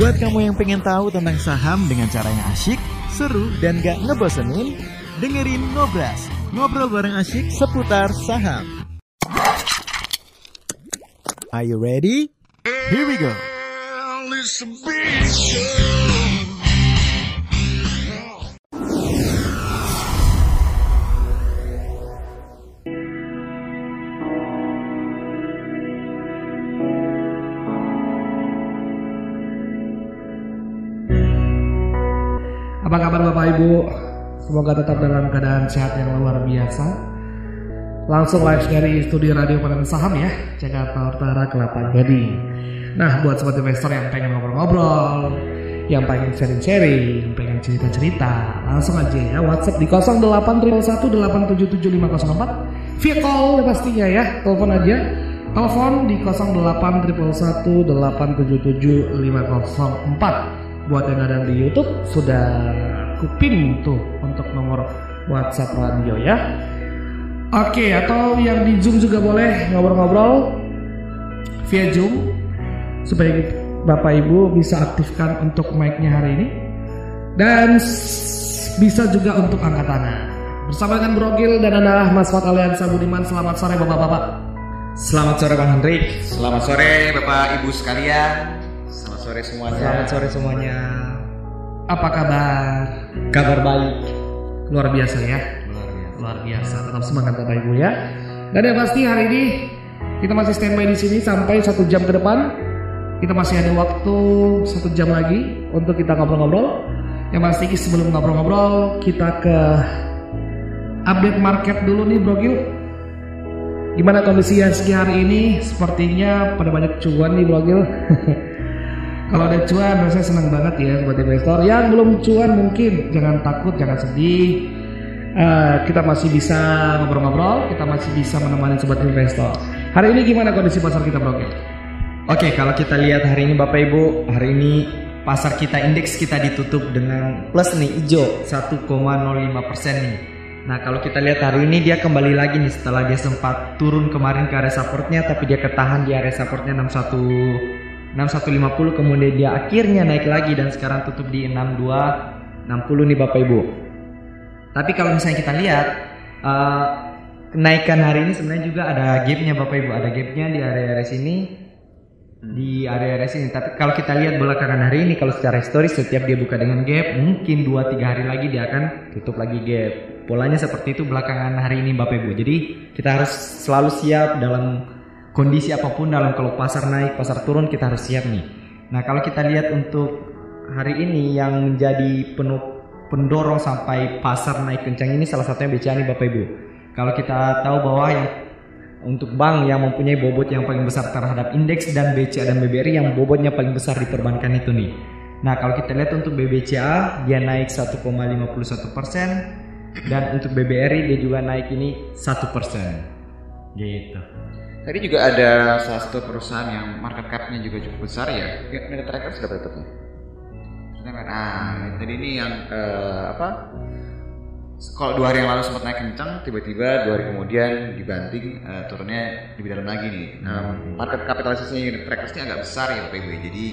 Buat kamu yang pengen tahu tentang saham dengan cara yang asyik, seru, dan gak ngebosenin, dengerin Ngobras, ngobrol bareng asyik seputar saham. Are you ready? Here we go. Ibu? Semoga tetap dalam keadaan sehat yang luar biasa. Langsung live dari studio radio Padan Saham ya, Jakarta Utara Kelapa Gading. Nah, buat sobat investor yang pengen ngobrol-ngobrol, yang pengen sharing-sharing, pengen cerita-cerita, langsung aja ya WhatsApp di 0811877504 via call ya pastinya ya, telepon aja. Telepon di 0811877504 buat yang ada di YouTube sudah kupin tuh untuk nomor WhatsApp radio ya. Oke, atau yang di Zoom juga boleh ngobrol-ngobrol via Zoom supaya Bapak Ibu bisa aktifkan untuk mic-nya hari ini dan bisa juga untuk angkat tangan. Bersama dengan Brogil dan adalah Mas Fat Aliansa Budiman. Selamat sore Bapak-bapak. Selamat sore Bang Hendrik. Selamat sore Bapak Ibu sekalian. Selamat sore semuanya. Selamat sore semuanya. Apa kabar? Kabar baik. Luar biasa ya. Luar biasa. luar biasa tetap semangat bapak ibu ya dan yang pasti hari ini kita masih standby di sini sampai satu jam ke depan kita masih ada waktu satu jam lagi untuk kita ngobrol-ngobrol yang pasti sebelum ngobrol-ngobrol kita ke update market dulu nih bro Gil gimana kondisi IHSG hari ini sepertinya pada banyak cuan nih bro Gil Kalau ada cuan, saya senang banget ya buat investor. Yang belum cuan mungkin jangan takut, jangan sedih. Eh, kita masih bisa ngobrol-ngobrol, kita masih bisa menemani sobat investor. Hari ini gimana kondisi pasar kita, Bro? Oke, kalau kita lihat hari ini Bapak Ibu, hari ini pasar kita indeks kita ditutup dengan plus nih hijau 1,05% nih. Nah, kalau kita lihat hari ini dia kembali lagi nih setelah dia sempat turun kemarin ke area supportnya tapi dia ketahan di area supportnya 61 6150 kemudian dia akhirnya naik lagi dan sekarang tutup di 6260 nih Bapak Ibu. Tapi kalau misalnya kita lihat eh, kenaikan hari ini sebenarnya juga ada gapnya Bapak Ibu, ada gapnya di area-area sini di area-area sini. Tapi kalau kita lihat belakangan hari ini kalau secara historis setiap dia buka dengan gap, mungkin 2 3 hari lagi dia akan tutup lagi gap. Polanya seperti itu belakangan hari ini Bapak Ibu. Jadi kita harus selalu siap dalam kondisi apa pun dalam kalau pasar naik, pasar turun kita harus siap nih. Nah, kalau kita lihat untuk hari ini yang menjadi penuh pendorong sampai pasar naik kencang ini salah satunya BCA nih Bapak Ibu. Kalau kita tahu bahwa yang untuk bank yang mempunyai bobot yang paling besar terhadap indeks dan BCA dan BBRI yang bobotnya paling besar di perbankan itu nih. Nah kalau kita lihat untuk BBCA dia naik 1,51 persen dan untuk BBRI dia juga naik ini satu persen. Gitu. Tadi juga ada salah satu perusahaan yang market cap-nya juga cukup besar ya. Minute tracker sudah tutupnya. Nah, tadi ini yang eh, apa? Kalau dua hari yang lalu sempat naik kencang, tiba-tiba dua hari kemudian dibanting eh, turunnya lebih dalam lagi nih. Nah, market kapitalisasinya unit trackers ini agak besar ya Bapak Ibu. Jadi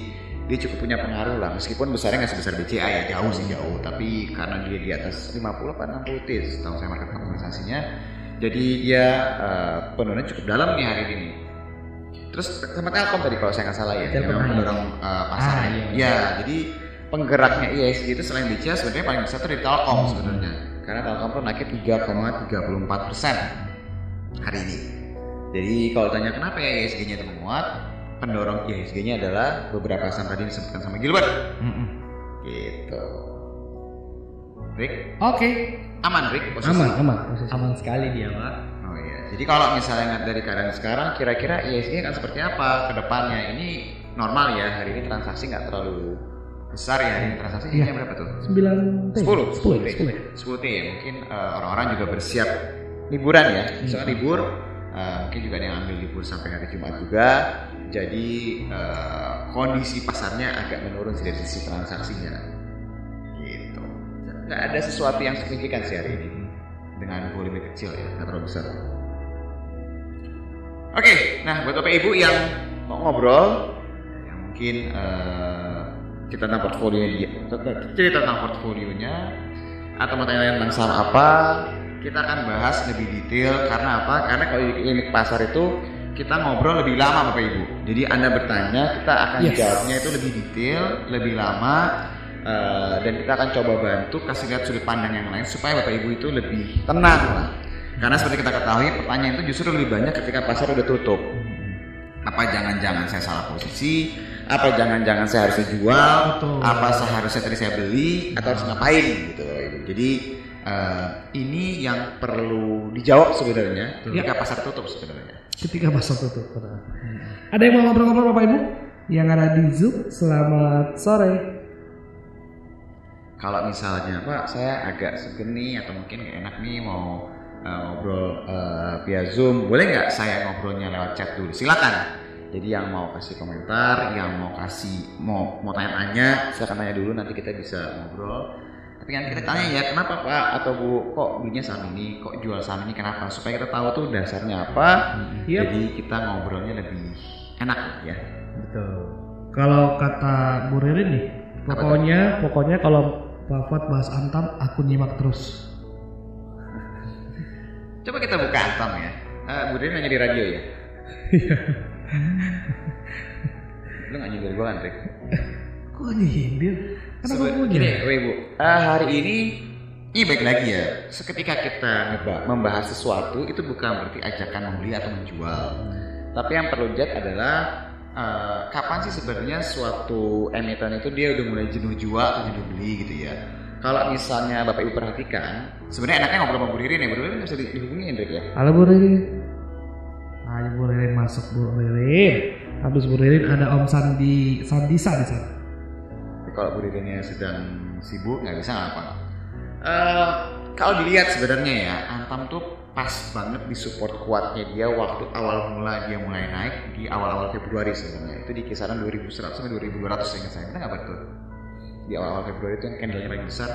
dia cukup punya pengaruh lah. Meskipun besarnya nggak sebesar BCA ya, jauh sih jauh. Tapi karena dia di atas 50 apa 60 T, setahu saya market kapitalisasinya. Jadi dia eh, penurunannya cukup dalam nih hari ini. Terus sama Telkom tadi kalau saya nggak salah ya, Telkom, yang mendorong eh, pasar. Ah, iya. Ya, jadi penggeraknya IISG itu selain BCA sebenarnya paling besar tuh di Telkom sebenarnya. Karena Telkom tuh naiknya 3,34 persen hari ini. Jadi kalau tanya kenapa ya IISG-nya itu menguat, pendorong IISG-nya adalah beberapa saham tadi disebutkan sama Gilbert. Mm-mm. Gitu. Rick, Oke, aman Rick posisi? aman, aman. Aman sekali dia Pak. Oh iya. Jadi kalau misalnya ngeliat dari keadaan sekarang, kira-kira ISG akan seperti apa ke depannya? Ini normal ya, hari ini transaksi nggak terlalu besar ya, hari ini transaksi Iya. ini berapa tuh? 9 T. 10, 10, 10 T. 10. 10 T ya. Mungkin eh, orang-orang juga bersiap liburan ya. Misalnya libur, eh, mungkin juga ada yang ambil libur sampai hari Jumat juga. Jadi eh, kondisi pasarnya agak menurun sih dari sisi transaksinya. Nggak ada sesuatu yang signifikan sih hari ini dengan volume kecil ya, nggak terlalu besar. Oke, nah buat bapak ibu yang mau ngobrol, yang mungkin eh, cerita tentang portfolio dia, cerita tentang portfolionya, atau mau tanya tentang saham apa, kita akan bahas lebih detail karena apa? Karena kalau di klinik pasar itu kita ngobrol lebih lama Bapak Ibu. Jadi Anda bertanya, kita akan Yes. jawabnya itu lebih detail, lebih lama eh, dan kita akan coba bantu kasih lihat sudut pandang yang lain supaya Bapak Ibu itu lebih tenang lah. Karena seperti kita ketahui pertanyaan itu justru lebih banyak ketika pasar udah tutup. Apa jangan-jangan saya salah posisi? Apa jangan-jangan saya harusnya jual? Betul. Apa seharusnya tadi saya beli atau harus ngapain gitu Bapak Ibu. Jadi eh, ini yang perlu dijawab sebenarnya ketika pasar tutup sebenarnya. Ketika pasar tutup. Ada yang mau ngobrol-ngobrol Bapak Ibu? Yang ada di Zoom, selamat sore. Kalau misalnya Pak, saya agak segan nih atau mungkin gak enak nih mau uh, ngobrol uh, via Zoom, boleh nggak saya ngobrolnya lewat chat dulu? Silakan. Jadi yang mau kasih komentar, yang mau kasih mau mau tanya-tanya, silakan tanya dulu nanti kita bisa ngobrol. Tapi nanti kita tanya ya kenapa Pak atau Bu kok belinya saham ini, kok jual saham ini kenapa? Supaya kita tahu tuh dasarnya apa. Yap. Jadi kita ngobrolnya lebih enak ya. Betul. Kalau kata Bu Ririn nih, pokoknya pokoknya kalau Pak Fuad bahas Antam, aku nyimak terus. Coba kita buka antam ya. Uh, Bu Dini nanya di radio ya. Lu nggak nyindir gue kan, Rick? Kok nyindir? Kan aku Sebe- punya. Gini, Bapak Ibu. Ah, hari ini ini baik lagi ya. Seketika kita membahas sesuatu itu bukan berarti ajakan membeli atau menjual. Tapi yang perlu lihat adalah eh, kapan sih sebenarnya suatu emiten itu dia udah mulai jenuh jual atau jenuh beli gitu ya. Kalau misalnya Bapak Ibu perhatikan, sebenarnya enaknya ngobrol sama Bu Ririn ya. Bu Ririn bisa di- dihubungi Hendrik ya. Halo Bu Ririn. Ayo Bu Ririn masuk Bu Ririn. Habis Bu Ririn ada Om Sandi Sandisa di sana. Kalau Bu Ririnnya sedang sibuk nggak bisa apa. Eh, kalau dilihat sebenarnya ya Antam tuh pas banget di support kuatnya dia waktu awal mula dia mulai naik di awal-awal Februari sebenarnya. Itu di kisaran 2100 sampai 2200 ingat saya. Kita nggak betul di awal-awal Februari itu yang candlenya paling besar.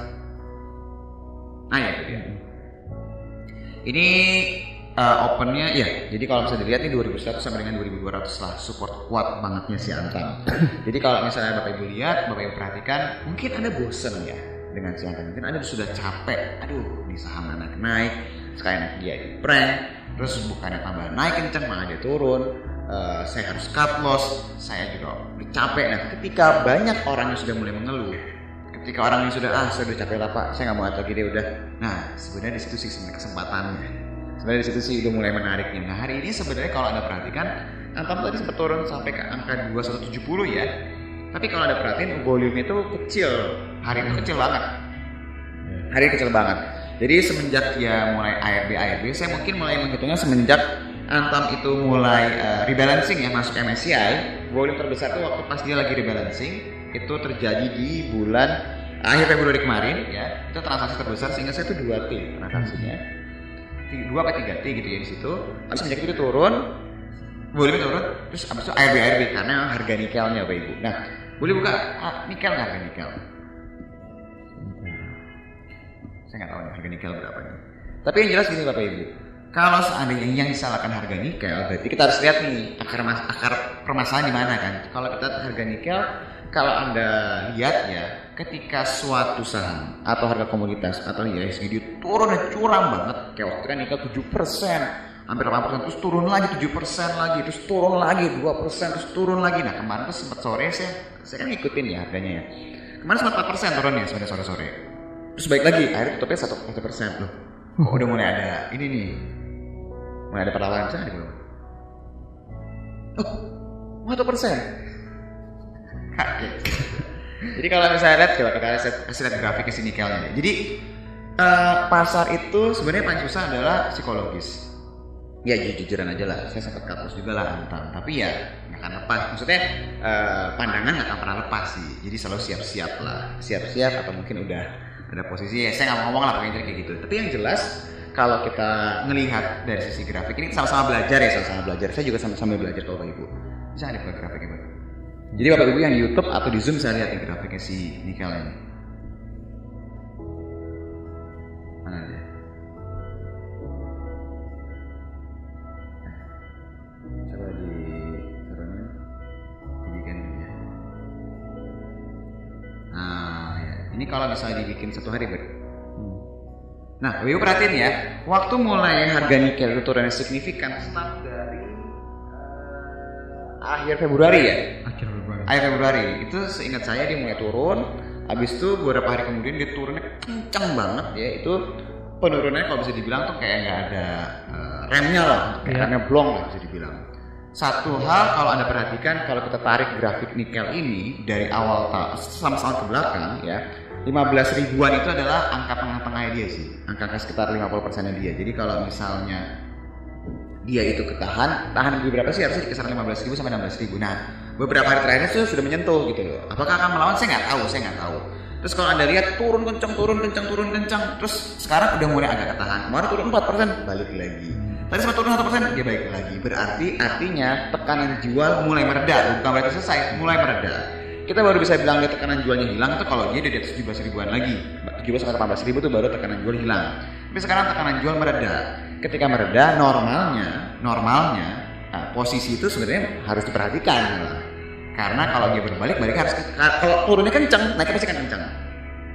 Nah ya itu dia. Ini eh, opennya ya jadi kalau misalnya dilihat ini 2100 sampai dengan 2200 lah support kuat bangetnya si Antam. Jadi kalau misalnya Bapak Ibu lihat Bapak Ibu perhatikan mungkin Anda bosen ya dengan si Antam. Mungkin Anda sudah capek aduh ini saham anak naik sekali naik dia di prank terus bukannya tambah naik kenceng malah dia turun. Eh, saya harus cut loss. Saya juga capek. Nah ketika banyak orang yang sudah mulai mengeluh ketika orang yang sudah ah saya udah capek lah pak. Saya nggak mau atau gini udah. Nah sebenarnya di situ sih sebenarnya kesempatannya. Sebenarnya di situ sih udah mulai menariknya nah hari ini sebenarnya kalau anda perhatikan Antam tadi sempat turun sampai ke angka 2170 ya. Tapi kalau anda perhatiin volume itu kecil. Hari ini kecil banget. Hari ini kecil banget jadi semenjak dia mulai ARB ARB saya mungkin mulai menghitungnya semenjak Antam itu mulai eh, rebalancing ya masuk MSCI volume terbesar tuh waktu pas dia lagi rebalancing itu terjadi di bulan akhir Februari kemarin ya. Itu transaksi terbesar sehingga saya itu 2 T transaksinya. Ti- dua apa tiga T gitu ya di situ. Habis semenjak itu turun volume turun terus habis itu ARB ARB karena harga nikelnya Bapak Ibu. Nah boleh buka ah, nikel nggak harga nikel nikel berapa nih tapi yang jelas gini Bapak Ibu. Kalau seandainya yang disalahkan harga nikel berarti kita harus lihat nih akar mas akar permasalahan di mana kan. Kalau kita harga nikel kalau anda lihat ya ketika suatu saham atau harga komoditas atau IHSG dia turunnya curam banget kayak waktu itu kan nikel 7% hampir 8% terus turun lagi 7% lagi terus turun lagi 2% terus turun lagi. Nah kemarin tuh sempat sore saya saya kan ngikutin ya harganya ya. Kemarin sempat 4% turunnya sebenarnya sore-sore terus baik lagi. Akhirnya tutupnya satu satu persen. Loh kok udah mulai ada ini nih? Mulai ada perlawanan di bawah oh satu persen? Kaget. Jadi kalau misalnya lihat coba kita lihat kasih lihat grafik ke sini jadi eh, pasar itu sebenarnya paling susah adalah psikologis. Ya jujur-jujuran aja lah. Saya sempat loss juga lah antam tapi ya nggak akan lepas. Maksudnya eh, pandangan nggak akan pernah lepas sih. Jadi selalu siap-siap lah. Siap-siap atau mungkin udah ada posisi ya saya nggak mau ngomong lah pokoknya kayak gitu. Tapi yang jelas kalau kita ngelihat dari sisi grafik ini sama-sama belajar ya sama-sama belajar. Saya juga sama-sama belajar kalau ibu. Bisa ada grafiknya Pak? jadi bapak ibu yang di YouTube atau di Zoom saya lihat grafiknya si nikel ini kalau misalnya dibikin satu hari ber. Nah, Bapak Ibu perhatiin ya, waktu mulai harga nikel itu turunnya signifikan start dari eh, akhir Februari ya. Akhir Februari. Akhir Februari itu seingat saya dia mulai turun. Habis itu beberapa hari kemudian dia turunnya kencang banget ya. Itu penurunannya kalau bisa dibilang tuh kayak nggak ada eh, remnya lah, kayak Iya. remnya blong lah bisa dibilang. Satu hal kalau anda perhatikan kalau kita tarik grafik nikel ini dari awal tahun ke belakang ya 15 ribuan itu adalah angka tengah-tengahnya dia sih. Angka sekitar 50 persennya dia. Jadi kalau misalnya dia itu ketahan tahan di berapa sih? Harusnya di kisaran 15 ribu sampai 16 ribu. Nah beberapa hari terakhir itu sudah menyentuh gitu loh. Apakah akan melawan? Saya nggak tahu saya nggak tahu. Terus kalau anda lihat turun kencang turun kencang turun kencang terus sekarang udah mulai agak ketahan. Kemarin turun 4 persen balik lagi. Tadi sempat turun 1 persen dia balik lagi. Berarti artinya tekanan jual mulai mereda bukan berarti selesai mulai mereda kita baru bisa bilang dia tekanan jualnya hilang itu kalau dia di atas 17 ribuan lagi. 17 sampai 18 ribu itu baru tekanan jual hilang. Tapi sekarang tekanan jual mereda. Ketika mereda normalnya normalnya nah, posisi itu sebenarnya harus diperhatikan. Malah. karena kalau dia berbalik balik harus kalau turunnya kencang naiknya pasti kan kencang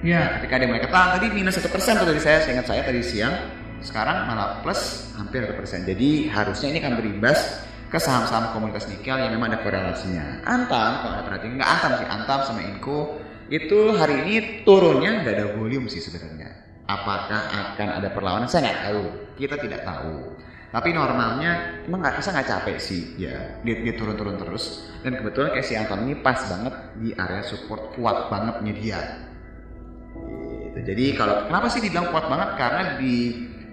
Ya, ketika dia mulai ketahan tadi minus satu persen tadi saya seingat saya tadi siang. Sekarang malah plus hampir satu persen. Jadi harusnya ini akan berimbas ke saham-saham komunitas nikel yang memang ada korelasinya. Antam kalau perhatiin nggak Antam sih Antam sama Inco itu hari ini turunnya nggak ada volume sih sebenarnya. Apakah akan ada perlawanan? Saya nggak tahu. Kita tidak tahu. Tapi normalnya emang nggak bisa nggak capek sih? Ya dia, dia turun-turun terus. Dan kebetulan kayak si Antam ini pas banget di area support kuat bangetnya dia Gitu. Jadi kalau kenapa sih dibilang kuat banget? Karena di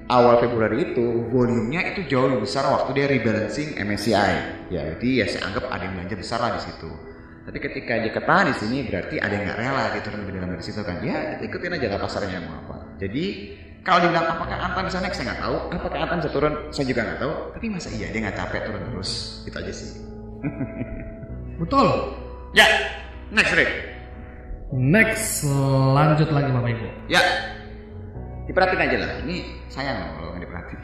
awal Februari itu volumenya itu jauh lebih besar waktu dia rebalancing MSCI. Ya, jadi ya saya anggap ada yang belanja besar lah di situ. Tapi ketika dia ketahan di sini berarti ada yang nggak rela turun lebih dalam dari situ kan. Ya ikutin aja lah pasarnya mau apa. Jadi kalau dibilang apakah Antam bisa naik saya nggak tahu. Apakah Antam bisa turun saya juga nggak tahu. Tapi masa iya dia nggak capek turun terus. Itu aja sih. betul. Ya, next Rick. Next, lanjut lagi Bapak Ibu. Ya, diperhatiin aja lah. Ini sayang loh kalau nggak diperhatiin.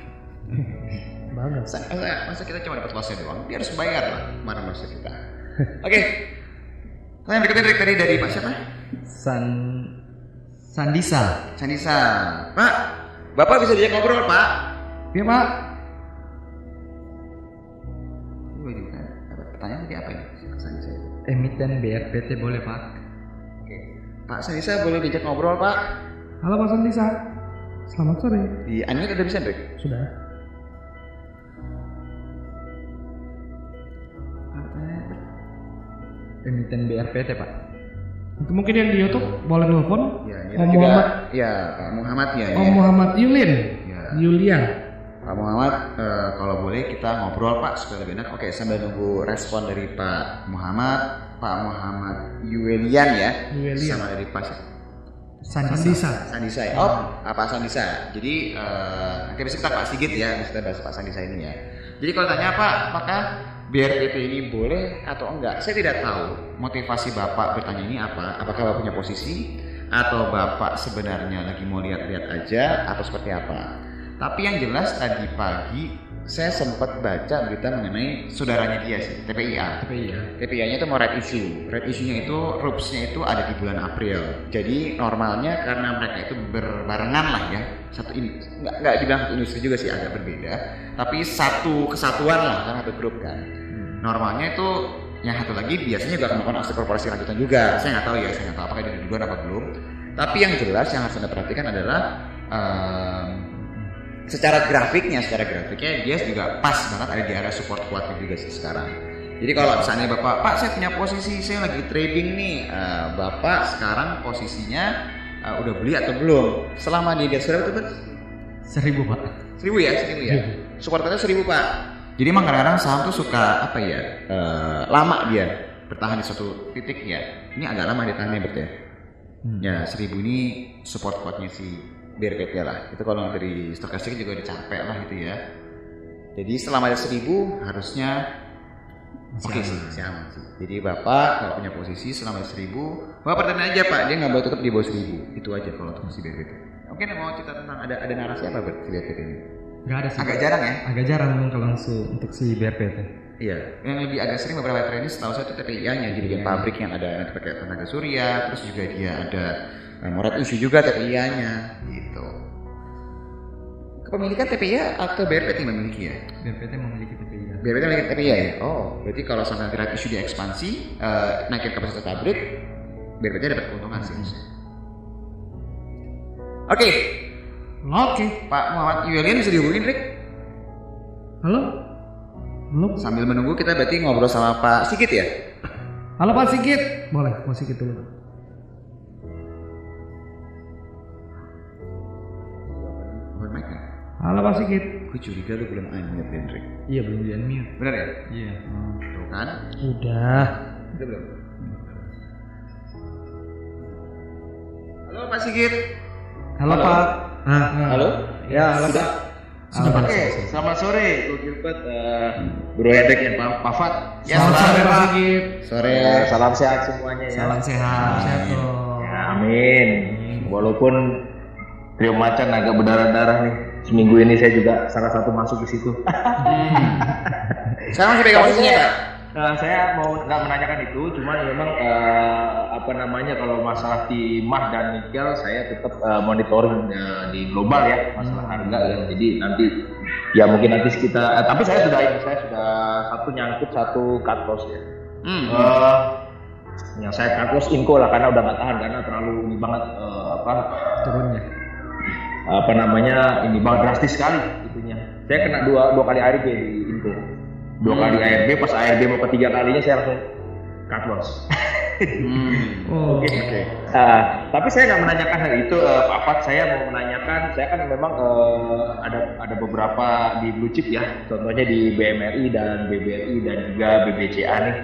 Banget. Masa, masa, masa kita cuma dapat lossnya doang? Dia harus bayar lah kemarin lossnya kita. Oke. Kalian deketin Rick tadi dari Pak siapa? San Sandisa. Sanisa. Pak, Bapak bisa diajak ngobrol Pak? Iya Pak. Gue juga dapat pertanyaan tadi apa ini? Sanisa. Emiten BRPT boleh pak? Oke. Pak Sanisa boleh diajak ngobrol Pak? Halo Pak Sandisa. Selamat sore. Di unmute udah bisa Rick? Sudah. Emiten BRPT pak? Itu mungkin yang di YouTube boleh nelfon. Ya, ini Om juga. Muhammad, Ya, Pak Muhammad ya. Om ya. Muhammad Yulin. Ya. Yulian. Pak Muhammad, eh, kalau boleh kita ngobrol Pak supaya lebih enak. Oke, sambil nunggu respon dari Pak Muhammad, Pak Muhammad Yuelian ya, Yuelian. sama dari Pak Sandisa. Sandisa. Sandisa ya. Oh, Pak Sandisa. Jadi eh, nanti bisa kita Pak Sigit ya, kita bahas Pak Sandisa ini ya. Jadi kalau tanya Pak, apakah BRPT ini boleh atau enggak? Saya tidak tahu motivasi Bapak bertanya ini apa. Apakah Bapak punya posisi atau Bapak sebenarnya lagi mau lihat-lihat aja atau seperti apa? Tapi yang jelas tadi pagi saya sempat baca berita mengenai saudaranya dia sih, TPIA. Tapi iya. TPIA-nya itu mau red issue. Red issue-nya itu rupsnya itu ada di bulan April. Jadi normalnya karena mereka itu berbarengan lah ya. Satu ini nggak nggak dibilang satu industri juga sih agak berbeda. Tapi satu kesatuan lah kan satu grup kan. Normalnya itu yang satu lagi biasanya juga akan melakukan aksi korporasi lanjutan juga. Saya nggak tahu ya, saya nggak tahu apakah dia duluan apa belum. Tapi yang jelas yang harus anda perhatikan adalah em, secara grafiknya, secara grafiknya dia juga pas banget ada di area support kuatnya juga sih sekarang. Jadi kalau misalnya bapak, Pak saya punya posisi, saya lagi trading nih, Eh, bapak sekarang posisinya eh, udah beli atau belum? Selama dia di atas berapa tuh Pak? Seribu pak. Seribu ya, seribu ya. Supporternya seribu pak. Jadi emang kadang-kadang saham tuh suka apa ya, eh, lama dia bertahan di suatu titik ya. Ini agak lama dia tahannya berarti ya. Ya seribu ini support kuatnya si BRPT lah. Itu kalau dari stokastik juga udah capek lah itu ya. Jadi selama ada seribu harusnya oke sih, aman sih. Jadi bapak kalau punya posisi selama ada seribu, bapak pertanyaan aja pak, dia nggak boleh tetap di bawah seribu. Itu aja kalau untuk si BRPT. Mungkin mau cerita tentang ada ada narasi apa berarti si BRPT ini? Gak ada sih. Agak jarang ya. Agak jarang kalau langsung untuk si BRPT. Iya, yang lebih agak sering beberapa trainee setahu saya itu TPIA-nya jadi bikin pabrik yang ada nanti pakai tenaga surya, terus juga dia ada Nah, issue juga TPIA-nya gitu. Kepemilikan TPIA atau BRPT yang memiliki ya? BPT memiliki TPIA. BRPT memiliki TPIA ya? Oh, berarti kalau sampai nanti red issue diekspansi, eh, naikin kapasitas pabrik, BRPT dapat keuntungan sih. Oke, Oke. Pak Muhammad Yulian bisa dihubungin, Rick? Halo? Belum? Sambil menunggu kita berarti ngobrol sama Pak Sigit ya? Halo Pak Sigit. Boleh, Pak Sigit dulu. Halo Pak Sigit. Gue curiga lu belum unmute Den, Rick. Iya belum di unmute. Benar ya? Iya. Tuh kan? Udah. Udah belum? Halo Pak Sigit. Halo, Pak. Ah, Halo? ya halo Pak. Sudah Halo, Pak. Oke, selamat sore. Gue Gilbert, uh, Bro Hendrik dan Pak Pafat. Ya, Selamat selamat sore Pak Pak. Sigit. Sore. Ya, salam sehat semuanya ya. Salam sehat. Sehat dong. Ya, amin. Walaupun Trio Macan agak berdarah-darah nih. Seminggu ini saya juga salah satu masuk di situ. Saya masih pegang posisinya, Pak. Eh, saya mau nggak menanyakan itu, cuman memang eh, apa namanya kalau masalah timah dan nikel saya tetap eh, monitoring eh, di global ya masalah harga ya. Jadi nanti ya mungkin nanti kita, eh, tapi saya sudah ini saya sudah satu nyangkut satu cut loss ya. Hmm. Eh, yang saya cut loss Inco lah karena udah nggak tahan karena terlalu ini banget eh, apa Turunnya. Apa namanya ini banget drastis sekali itunya. Saya kena dua dua kali ARB di Inco. Dua kali ARB pas ARB mau ketiga kalinya saya langsung cut loss. Hmm. Oh. Oke. Ah, tapi saya nggak menanyakan hal itu, eh, Pak Fat. Saya mau menanyakan, saya kan memang eh, ada ada beberapa di blue chip ya, contohnya di BMRI dan BBRI dan juga BBCA nih,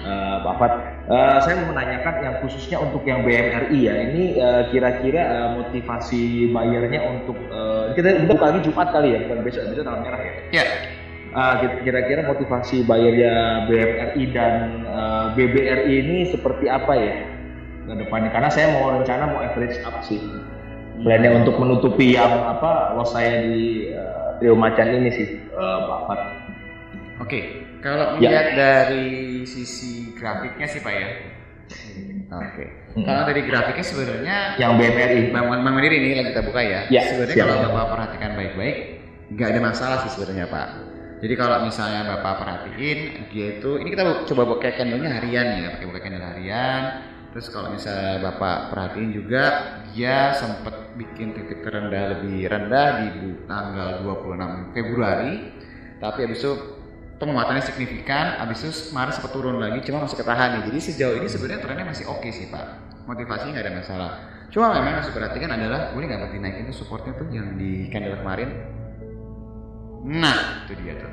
Eh, Pak Fat. Eh, saya mau menanyakan yang khususnya untuk yang BMRI ya, ini eh, kira-kira eh, motivasi bayarnya untuk eh, kita buka lagi Jumat kali ya, bukan besok, besok tanggal merah ya. Ya. Ah, kira- kira-kira motivasi bayarnya BMRI dan eh, BBRI ini seperti apa ya ke depannya? Karena saya mau rencana mau average up sih. Plannya untuk menutupi yang apa loss saya di eh, trio macan ini sih, eh, Pak Fat. Oke, kalau Ya. melihat dari sisi grafiknya sih Pak ya. Oke. Hmm. Kalau dari grafiknya sebenarnya Yang BMRI. Bang Bang Mandiri ini lagi kita buka ya. Ya, sebenarnya siap. kalau Bapak perhatikan baik-baik, nggak ada masalah sih sebenarnya Pak. Jadi kalau misalnya Bapak perhatiin, dia itu ini kita coba buka candlenya harian ya, pakai buka candle harian. Terus kalau misalnya Bapak perhatiin juga, dia sempat bikin titik terendah lebih rendah di tanggal 26 Februari. Tapi habis itu penguatannya signifikan, habis itu kemarin sempat turun lagi, cuma masih ketahan nih. Jadi sejauh ini sebenarnya trennya masih oke sih Pak. Motivasinya nggak ada masalah. Cuma memang harus diperhatikan adalah boleh nggak buat dinaikin tuh supportnya tuh yang di candle kemarin. Nah, itu dia tuh.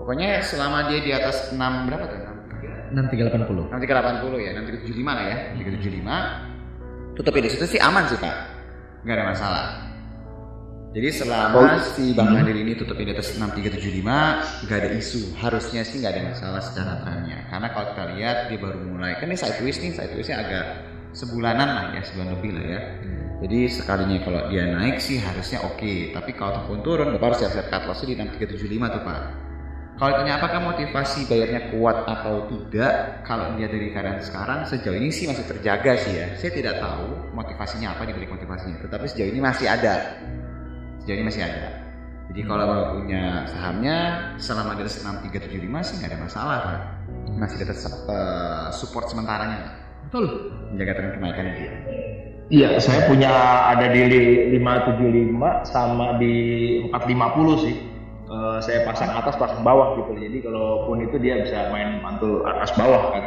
Pokoknya selama dia di atas 6 berapa tuh? 6380. 6380 ya, 6375 lah ya, 375. Tutupin di situ sih aman sih Pak. Nggak ada masalah. Jadi selama si Bang Nadir ini tutupin di atas 6375 nggak ada isu. Harusnya sih nggak ada masalah secara trennya. Karena kalau kita lihat dia baru mulai kan ini sideways nih, sidewaysnya agak sebulanan lah ya, sebulan lebih lah ya. Jadi sekalinya kalau dia naik sih harusnya oke. Tapi kalau ataupun turun, Bapak harus siap-siap cut loss di 6375 tuh Pak. Kalau ditanya apakah motivasi bayarnya kuat atau tidak, kalau dia dari keadaan sekarang sejauh ini sih masih terjaga sih ya. Saya tidak tahu motivasinya apa di balik motivasinya, tetapi sejauh ini masih ada. Sejauh ini masih ada. Jadi kalau bapak punya sahamnya selama di atas 6375 sih nggak ada masalah pak. Masih di atas eh, support sementaranya. Betul. menjaga tren kenaikan dia. Iya, saya punya ada di li- 575 sama di 450 sih. Eh, saya pasang atas pasang bawah gitu. Jadi kalaupun itu dia bisa main mantul atas bawah kan.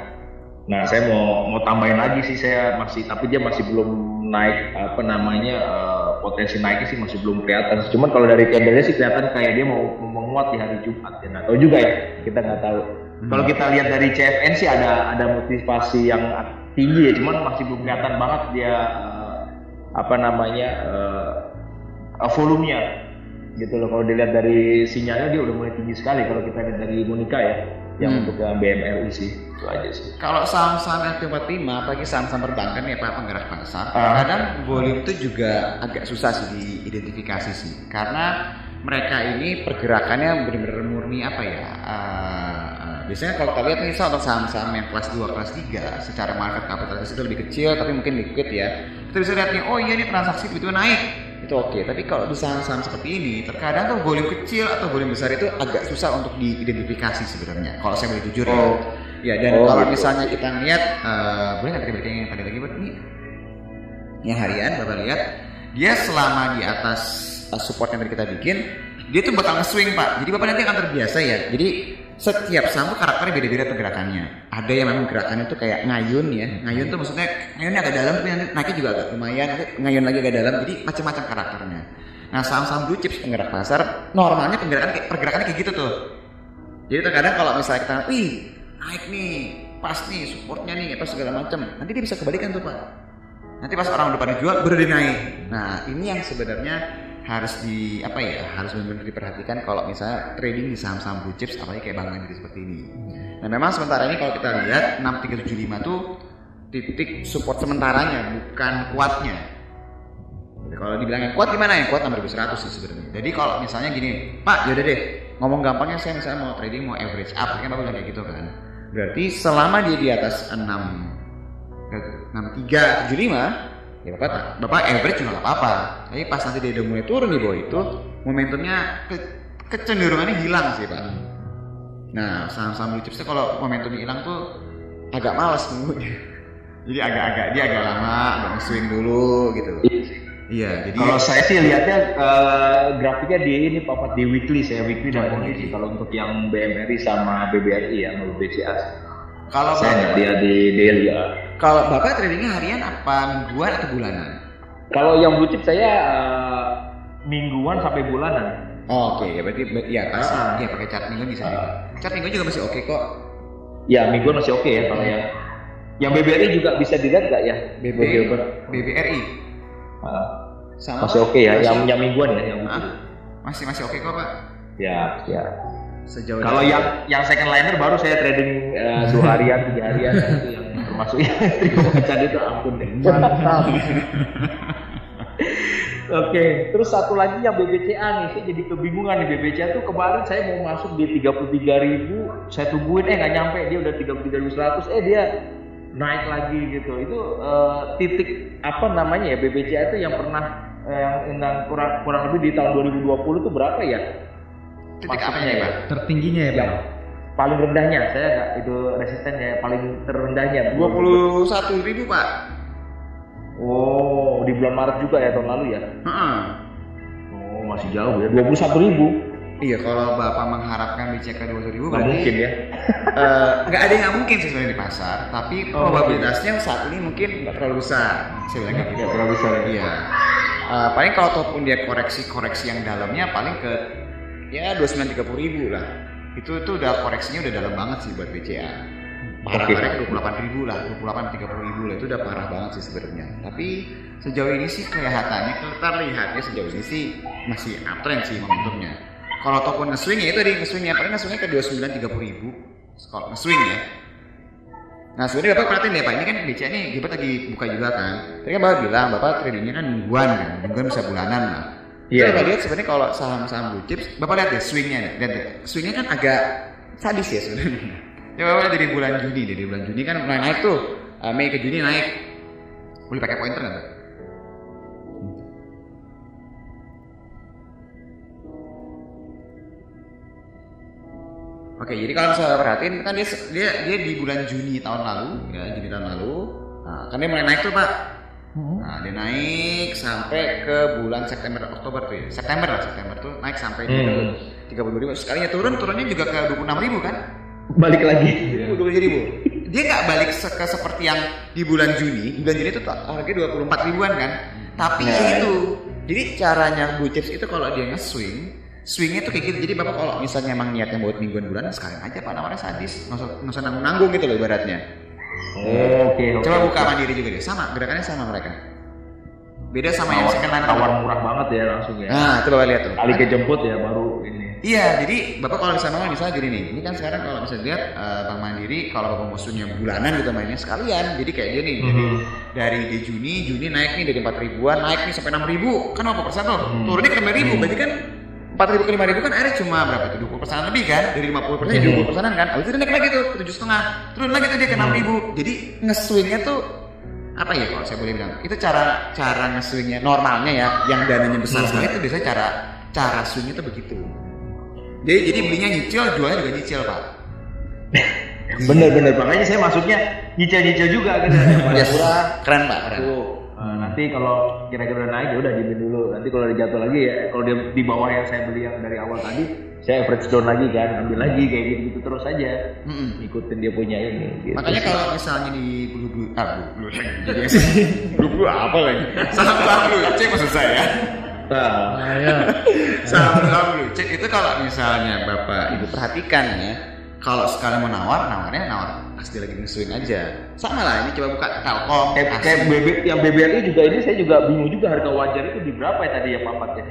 Nah, saya mau mau tambahin lagi sih saya masih tapi dia masih belum naik apa namanya eh, potensi naiknya sih masih belum kelihatan. Cuman kalau dari candlenya sih kelihatan kayak dia mau menguat di hari Jumat ya. Nah, tahu juga ya, kita nggak tahu. Kalau kita lihat dari CFN sih ada ada motivasi yang tinggi ya, cuman masih belum kelihatan banget dia eh, apa namanya eh, volumenya gitu loh. Kalau dilihat dari sinyalnya dia udah mulai tinggi sekali kalau kita lihat dari Monica ya, yang Hmm. untuk BMRI sih itu aja sih. Kalau saham-saham FT45, apalagi saham-saham perbankan ya Pak penggerak pasar, Ah. kadang volume itu juga agak susah sih diidentifikasi sih, karena mereka ini pergerakannya benar-benar murni apa ya, eh, biasanya kalau kita lihat nih misal untuk saham-saham yang kelas 2, kelas 3 secara market capitalisasi itu lebih kecil tapi mungkin liquid ya. Kita bisa lihat nih, oh iya ini transaksi tiba-tiba naik. Itu oke, tapi kalau di saham-saham seperti ini terkadang tuh volume kecil atau volume besar itu agak susah untuk diidentifikasi sebenarnya. Kalau saya boleh jujur Oh. ya. Ya dan Oh, kalau gitu. misalnya kita lihat eh, boleh nggak kita yang tadi lagi buat ini yang harian Bapak lihat dia selama di atas uh, support yang tadi kita bikin dia tuh bakal nge-swing Pak jadi Bapak nanti akan terbiasa ya jadi setiap tuh karakternya beda-beda pergerakannya ada yang memang gerakannya tuh kayak ngayun ya. Ngayun tuh maksudnya ngayunnya agak dalam tapi nanti naiknya juga agak lumayan. Nanti ngayun lagi agak dalam jadi macam-macam karakternya. Nah saham-saham blue chips penggerak pasar normalnya pergerakan pergerakannya kayak gitu tuh. Jadi terkadang kalau misalnya kita wih naik nih pas nih supportnya nih apa segala macam nanti dia bisa kebalikan tuh Pak. Nanti pas orang udah pada jual dia naik. Nah ini yang sebenarnya harus di apa ya harus benar-benar diperhatikan kalau misalnya trading di saham-saham blue chips apalagi kayak Bang Mandiri seperti ini. Nah memang sementara ini kalau kita lihat 6375 tuh titik support sementaranya bukan kuatnya. Jadi kalau dibilang yang kuat gimana yang kuat 6100 sih sebenarnya. Jadi kalau misalnya gini, Pak, yaudah deh, ngomong gampangnya saya misalnya mau trading mau average up, kan Bapak bilang kayak gitu kan. Berarti selama dia di atas 6 6375 ya Bapak Bapak average juga nggak apa-apa. Tapi pas nanti dia udah mulai turun di bawah itu, momentumnya ke- kecenderungannya hilang sih Pak. Nah, saham-saham blue chips kalau momentumnya hilang tuh agak malas nunggunya. Jadi agak-agak dia agak lama, agak swing dulu gitu. Iya jadi Kalau saya sih lihatnya eh, grafiknya di ini Pak di weekly saya weekly dan monthly. Kalau untuk yang BMRI sama BBRI ya, sama BCA. Kalau Saya nggak lihat di daily ya. kalau Bapak tradingnya harian apa mingguan atau bulanan? Kalau yang blue chip saya eh, mingguan sampai bulanan. Oh, Oke, ya berarti ya pas Ah. ya pakai chart mingguan bisa juga. Chart mingguan juga masih oke kok. Ya mingguan masih oke ya kalau yang yang BBRI juga bisa dilihat nggak ya? BB, Beberapa. BBRI Ah, sama masih oke ya, Masih- yang yang mingguan ya, yang Ah, masih masih oke kok Pak. ya ya. Sejauh Kalau yang yang second liner baru saya trading dua harian, tiga harian itu yang termasuk yang terima bacaan itu ampun deh. Mantap. Oke, terus satu lagi yang BBCA nih, saya jadi kebingungan nih BBCA tuh kemarin saya mau masuk di 33.000, saya tungguin eh nggak nyampe dia udah 33.100, eh dia naik lagi gitu. Itu eh, titik apa namanya ya BBCA itu yang pernah eh, yang, yang kurang kurang lebih di tahun 2020 tuh berapa ya? Titik apanya ya, Pak? Tertingginya ya, yang Bang? paling rendahnya saya nggak itu resistennya paling terendahnya 21 ribu Pak. oh di bulan Maret juga ya tahun lalu ya Heeh. oh masih jauh ya 21 ribu Iya, kalau Bapak mengharapkan BCK 20 ribu nggak berarti mungkin ya eh, nggak ada yang nggak mungkin sih sebenarnya di pasar, tapi Oh, probabilitasnya saat ini mungkin nggak terlalu besar. Saya bilang kayak gitu. Nggak terlalu besar ya? Iya. Eh, paling kalau ataupun dia koreksi-koreksi yang dalamnya paling ke ya 29 30 ribu lah. Itu itu udah koreksinya udah dalam banget sih buat BCA. Parah Oke. parah 28 ribu lah, 28 30 ribu lah itu udah parah banget sih sebenarnya. Tapi sejauh ini sih kelihatannya terlihatnya sejauh ini sih masih uptrend sih momentumnya. Kalau ataupun nge-swing ya itu tadi nge-swingnya paling nge-swingnya ke 29 30 ribu. Kalau nge-swing ya. Nah sebenarnya Bapak perhatiin deh Pak, ini kan BCA nih Gilbert lagi buka juga kan. Tadi kan Bapak bilang Bapak tradingnya kan mingguan kan, mingguan bisa bulanan lah. Iya. Bapak lihat sebenarnya kalau saham-saham blue chips, Bapak lihat deh swingnya deh. Lihat deh. Swingnya kan agak sadis ya sebenarnya. Ya Bapak lihat dari bulan Juni, dari bulan Juni kan mulai naik tuh. Uh, Mei ke Juni naik. Boleh pakai pointer nggak? Oke, jadi kalau misalnya perhatiin kan dia dia dia di bulan Juni tahun lalu, ya Juni tahun lalu, nah, kan dia mulai naik tuh pak. Nah dia naik sampai ke bulan September Oktober tuh ya, September lah September tuh naik sampai Hmm. tiga puluh ribu. Sekalinya turun, turunnya juga ke dua puluh enam ribu kan? balik lagi Dua puluh ribu. Dia nggak balik se- ke seperti yang di bulan Juni. Di bulan Juni itu harganya dua puluh empat ribuan kan. Tapi Nah. ya itu. Jadi caranya blue chips itu kalau dia nge-swing, swingnya tuh kayak gitu. Jadi bapak kalau misalnya emang niatnya buat mingguan bulanan sekalian aja pak namanya sadis, nggak usah nggak usah nanggung nanggung gitu loh ibaratnya. Oh, oke oke Coba buka mandiri juga deh, sama gerakannya sama mereka. Beda sama yang tawar, second line. tawar murah banget ya langsung ya Nah, itu bapak lihat tuh. kali kejemput ya baru ini Iya, jadi Bapak kalau misalnya mau misalnya gini nih, ini kan sekarang kalau bisa dilihat eh, Bank Mandiri kalau Bapak musuhnya bulanan gitu mainnya sekalian. Jadi kayak gini, jadi Mhm. dari di Juni, Juni naik nih dari 4 ribuan, naik nih sampai 6 ribu, kan berapa persen tuh? Mhm. Turunnya ke 5 ribu, Mhm. berarti kan empat ribu ke lima ribu kan akhirnya cuma berapa tuh 20 persenan lebih kan? Dari 50 persen. Jadi 20 persenan kan? Habis itu naik lagi tuh tujuh setengah. Turun lagi tuh dia ke enam ribu. Jadi nge-swingnya tuh apa ya kalau saya boleh bilang? Itu cara cara nge-swingnya normalnya ya yang dananya besar sekali itu biasanya cara cara swingnya tuh begitu. Jadi jadi belinya nyicil jualnya juga nyicil pak. Bener-bener, makanya saya maksudnya nyicil-nyicil juga gitu. Yes. murah, keren pak keren. Eh, nanti kalau kira-kira udah naik ya udah diambil dulu. Nanti kalau ada jatuh lagi ya, kalau dia di bawah yang saya beli yang dari awal tadi, saya average down lagi kan, ambil lagi kayak gitu, gitu terus aja. Mm-mm. Ikutin dia punya ini. Gitu. Makanya kalau misalnya di blue blue ah blue jadi blue blue apa lagi? Saham saham blue cek maksud saya. Nah, Nah, ya. Saham saham blue cek itu kalau misalnya bapak ibu perhatikan ya, kalau sekali mau nawar, nawarnya nawar pas dia lagi nge-swing aja. Sama lah ini coba buka Telkom, kayak, kayak BB, yang BBRI juga ini saya juga bingung juga harga wajar itu di berapa ya tadi ya Pak Fat ya?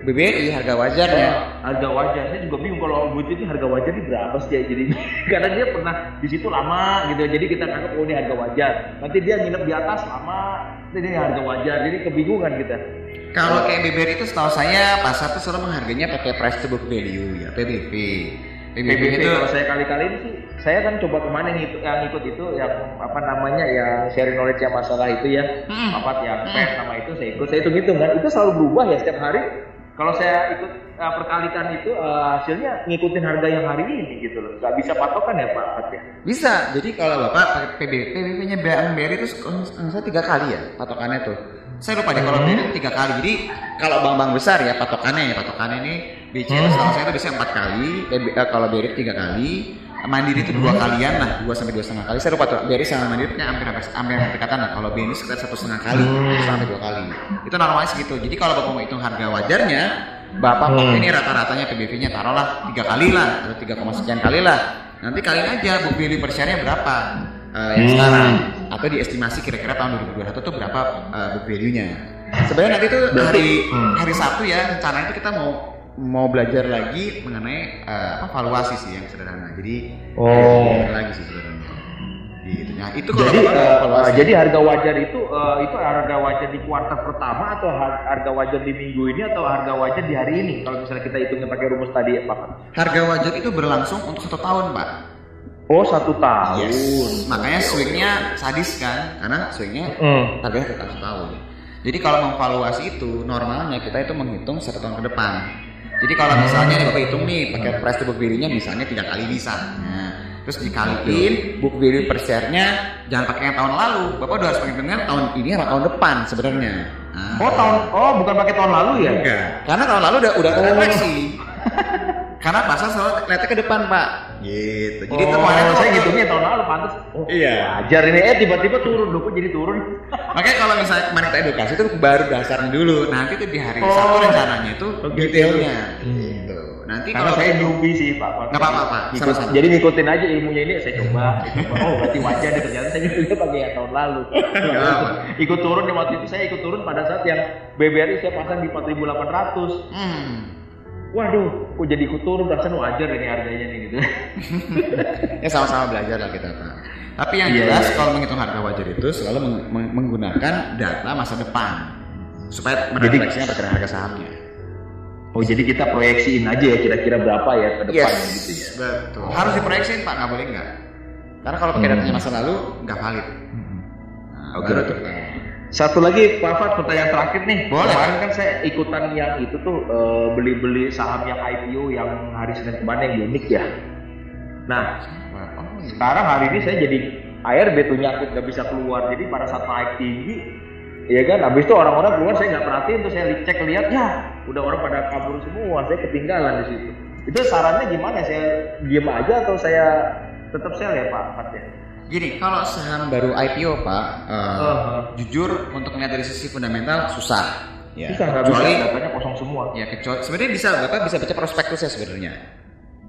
BBRI harga wajarnya. harga wajar saya juga bingung kalau butuh ini harga wajar ini berapa sih ya jadi karena dia pernah di situ lama gitu jadi kita anggap oh ini harga wajar nanti dia nginep di atas lama nanti ini harga wajar jadi kebingungan kita Kalau kayak BBRI itu setahu saya pasar tuh selalu menghargainya pakai price to book value ya PBV. PBB itu kalau saya kali-kali ini sih saya kan coba ke mana yang, itu, yang ikut itu yang apa namanya yang sharing knowledge yang masalah itu ya Hmm. apa yang pen sama itu saya ikut saya hitung hitung kan itu selalu berubah ya setiap hari kalau saya ikut uh, perkalikan itu uh, hasilnya ngikutin harga yang hari ini gitu loh nggak bisa patokan ya Pak Fat ya Bisa. Jadi kalau Bapak pakai PBB, PBB-nya Bang BRI itu kalau saya tiga kali ya patokannya tuh. Saya lupa deh kalau BRI tiga kali. Jadi kalau bank-bank besar ya patokannya ya patokannya ini BCA setahu saya itu biasanya empat kali, PB, eh, kalau BRI tiga kali, Mandiri itu dua kalian lah, dua sampai dua setengah kali. Saya lupa tuh BRI sama Mandiri punya hampir hampir berdekatan lah. Kalau BNI sekitar satu setengah kali sampai dua kali. Itu normalnya segitu. Jadi kalau Bapak mau hitung harga wajarnya, Bapak pakai ini rata-ratanya PBV-nya taruhlah tiga kali lah atau tiga koma sekian kali lah. Nanti kalian aja book value per share-nya berapa eh, yang sekarang atau diestimasi kira-kira tahun 2021 tuh berapa eh, book value-nya. Sebenarnya nanti tuh hari hari Sabtu ya rencananya itu kita mau mau belajar lagi mengenai eh, apa valuasi sih yang sederhana. Jadi Oh. belajar lagi sih sebenarnya. Gitu. Nah, itu kalau jadi uh, valuasi. uh, jadi harga wajar itu uh, itu harga wajar di kuartal pertama atau har- harga wajar di minggu ini atau harga wajar di hari ini kalau misalnya kita hitungnya pakai rumus tadi ya Pak harga wajar itu berlangsung untuk satu tahun, Pak. Oh satu tahun. Yes. Makanya swingnya sadis kan, karena swingnya targetnya tetap setahun. Jadi kalau memvaluasi itu normalnya kita itu menghitung satu tahun ke depan. Jadi kalau misalnya nih bapak hitung nih pakai price to book value-nya misalnya tiga kali bisa. Nah, terus dikaliin book value per share-nya jangan pakai yang tahun lalu. Bapak udah harus pakai dengan tahun ini atau tahun depan sebenarnya. Nah, Oh tahun oh bukan pakai tahun lalu ya? enggak. Karena tahun lalu udah udah koreksi. Karena pasar selalu lihatnya ke depan pak. Gitu. Jadi itu oh, kemarin tuh- saya ngitungnya tahun lalu pantas. Oh, Iya. Wajar ini eh tiba-tiba turun loh kok jadi turun. Makanya kalau misalnya kemarin kita edukasi itu baru dasarnya dulu. Nanti tuh di hari Oh. Sabtu rencananya itu Oh, gitu. detailnya. Gitu. Nanti Karena kalau saya newbie sih Pak. Pak. Nggak apa-apa, Pak. Ikut- Sama-sama. Jadi ngikutin aja ilmunya ini saya coba. saya coba. Oh berarti wajar deh ternyata saya ngitungnya pakai yang tahun lalu. ikut turun di waktu itu saya ikut turun pada saat yang BBRI saya pasang di 4.800. hmm, Waduh, kok jadi ikut turun rasanya wajar ini harganya nih gitu. ya sama-sama belajar lah kita Pak. Tapi yang Iya, jelas iya. kalau menghitung harga wajar itu selalu meng- meng- menggunakan data masa depan supaya merefleksinya perkiraan harga sahamnya. Oh jadi kita proyeksiin aja ya kira-kira berapa ya ke depan Yes, gitu ya. betul. Harus diproyeksiin Pak, nggak boleh nggak. Karena kalau pakai datanya masa lalu nggak valid. Nah, Hmm. Oke, baru oke. tuh. Satu lagi Pak Fat pertanyaan terakhir nih. Boleh. Kemarin kan saya ikutan yang itu tuh eh, beli-beli saham yang IPO yang hari Senin kemarin yang unik ya. Nah, Oh, sekarang hari ini saya jadi ARB tuh nyangkut nggak bisa keluar. Jadi pada saat naik tinggi, ya kan, habis itu orang-orang keluar saya nggak perhatiin tuh saya cek lihat ya, udah orang pada kabur semua, saya ketinggalan di situ. Itu sarannya gimana? Saya diem aja atau saya tetap sell ya Pak Fat ya? Gini, kalau saham baru IPO Pak, eh, Uh-huh. jujur untuk melihat dari sisi fundamental susah. Ya, Susah nggak bisa, kecuali datanya kosong semua. ya kecuali sebenarnya bisa bapak bisa baca prospektusnya sebenarnya.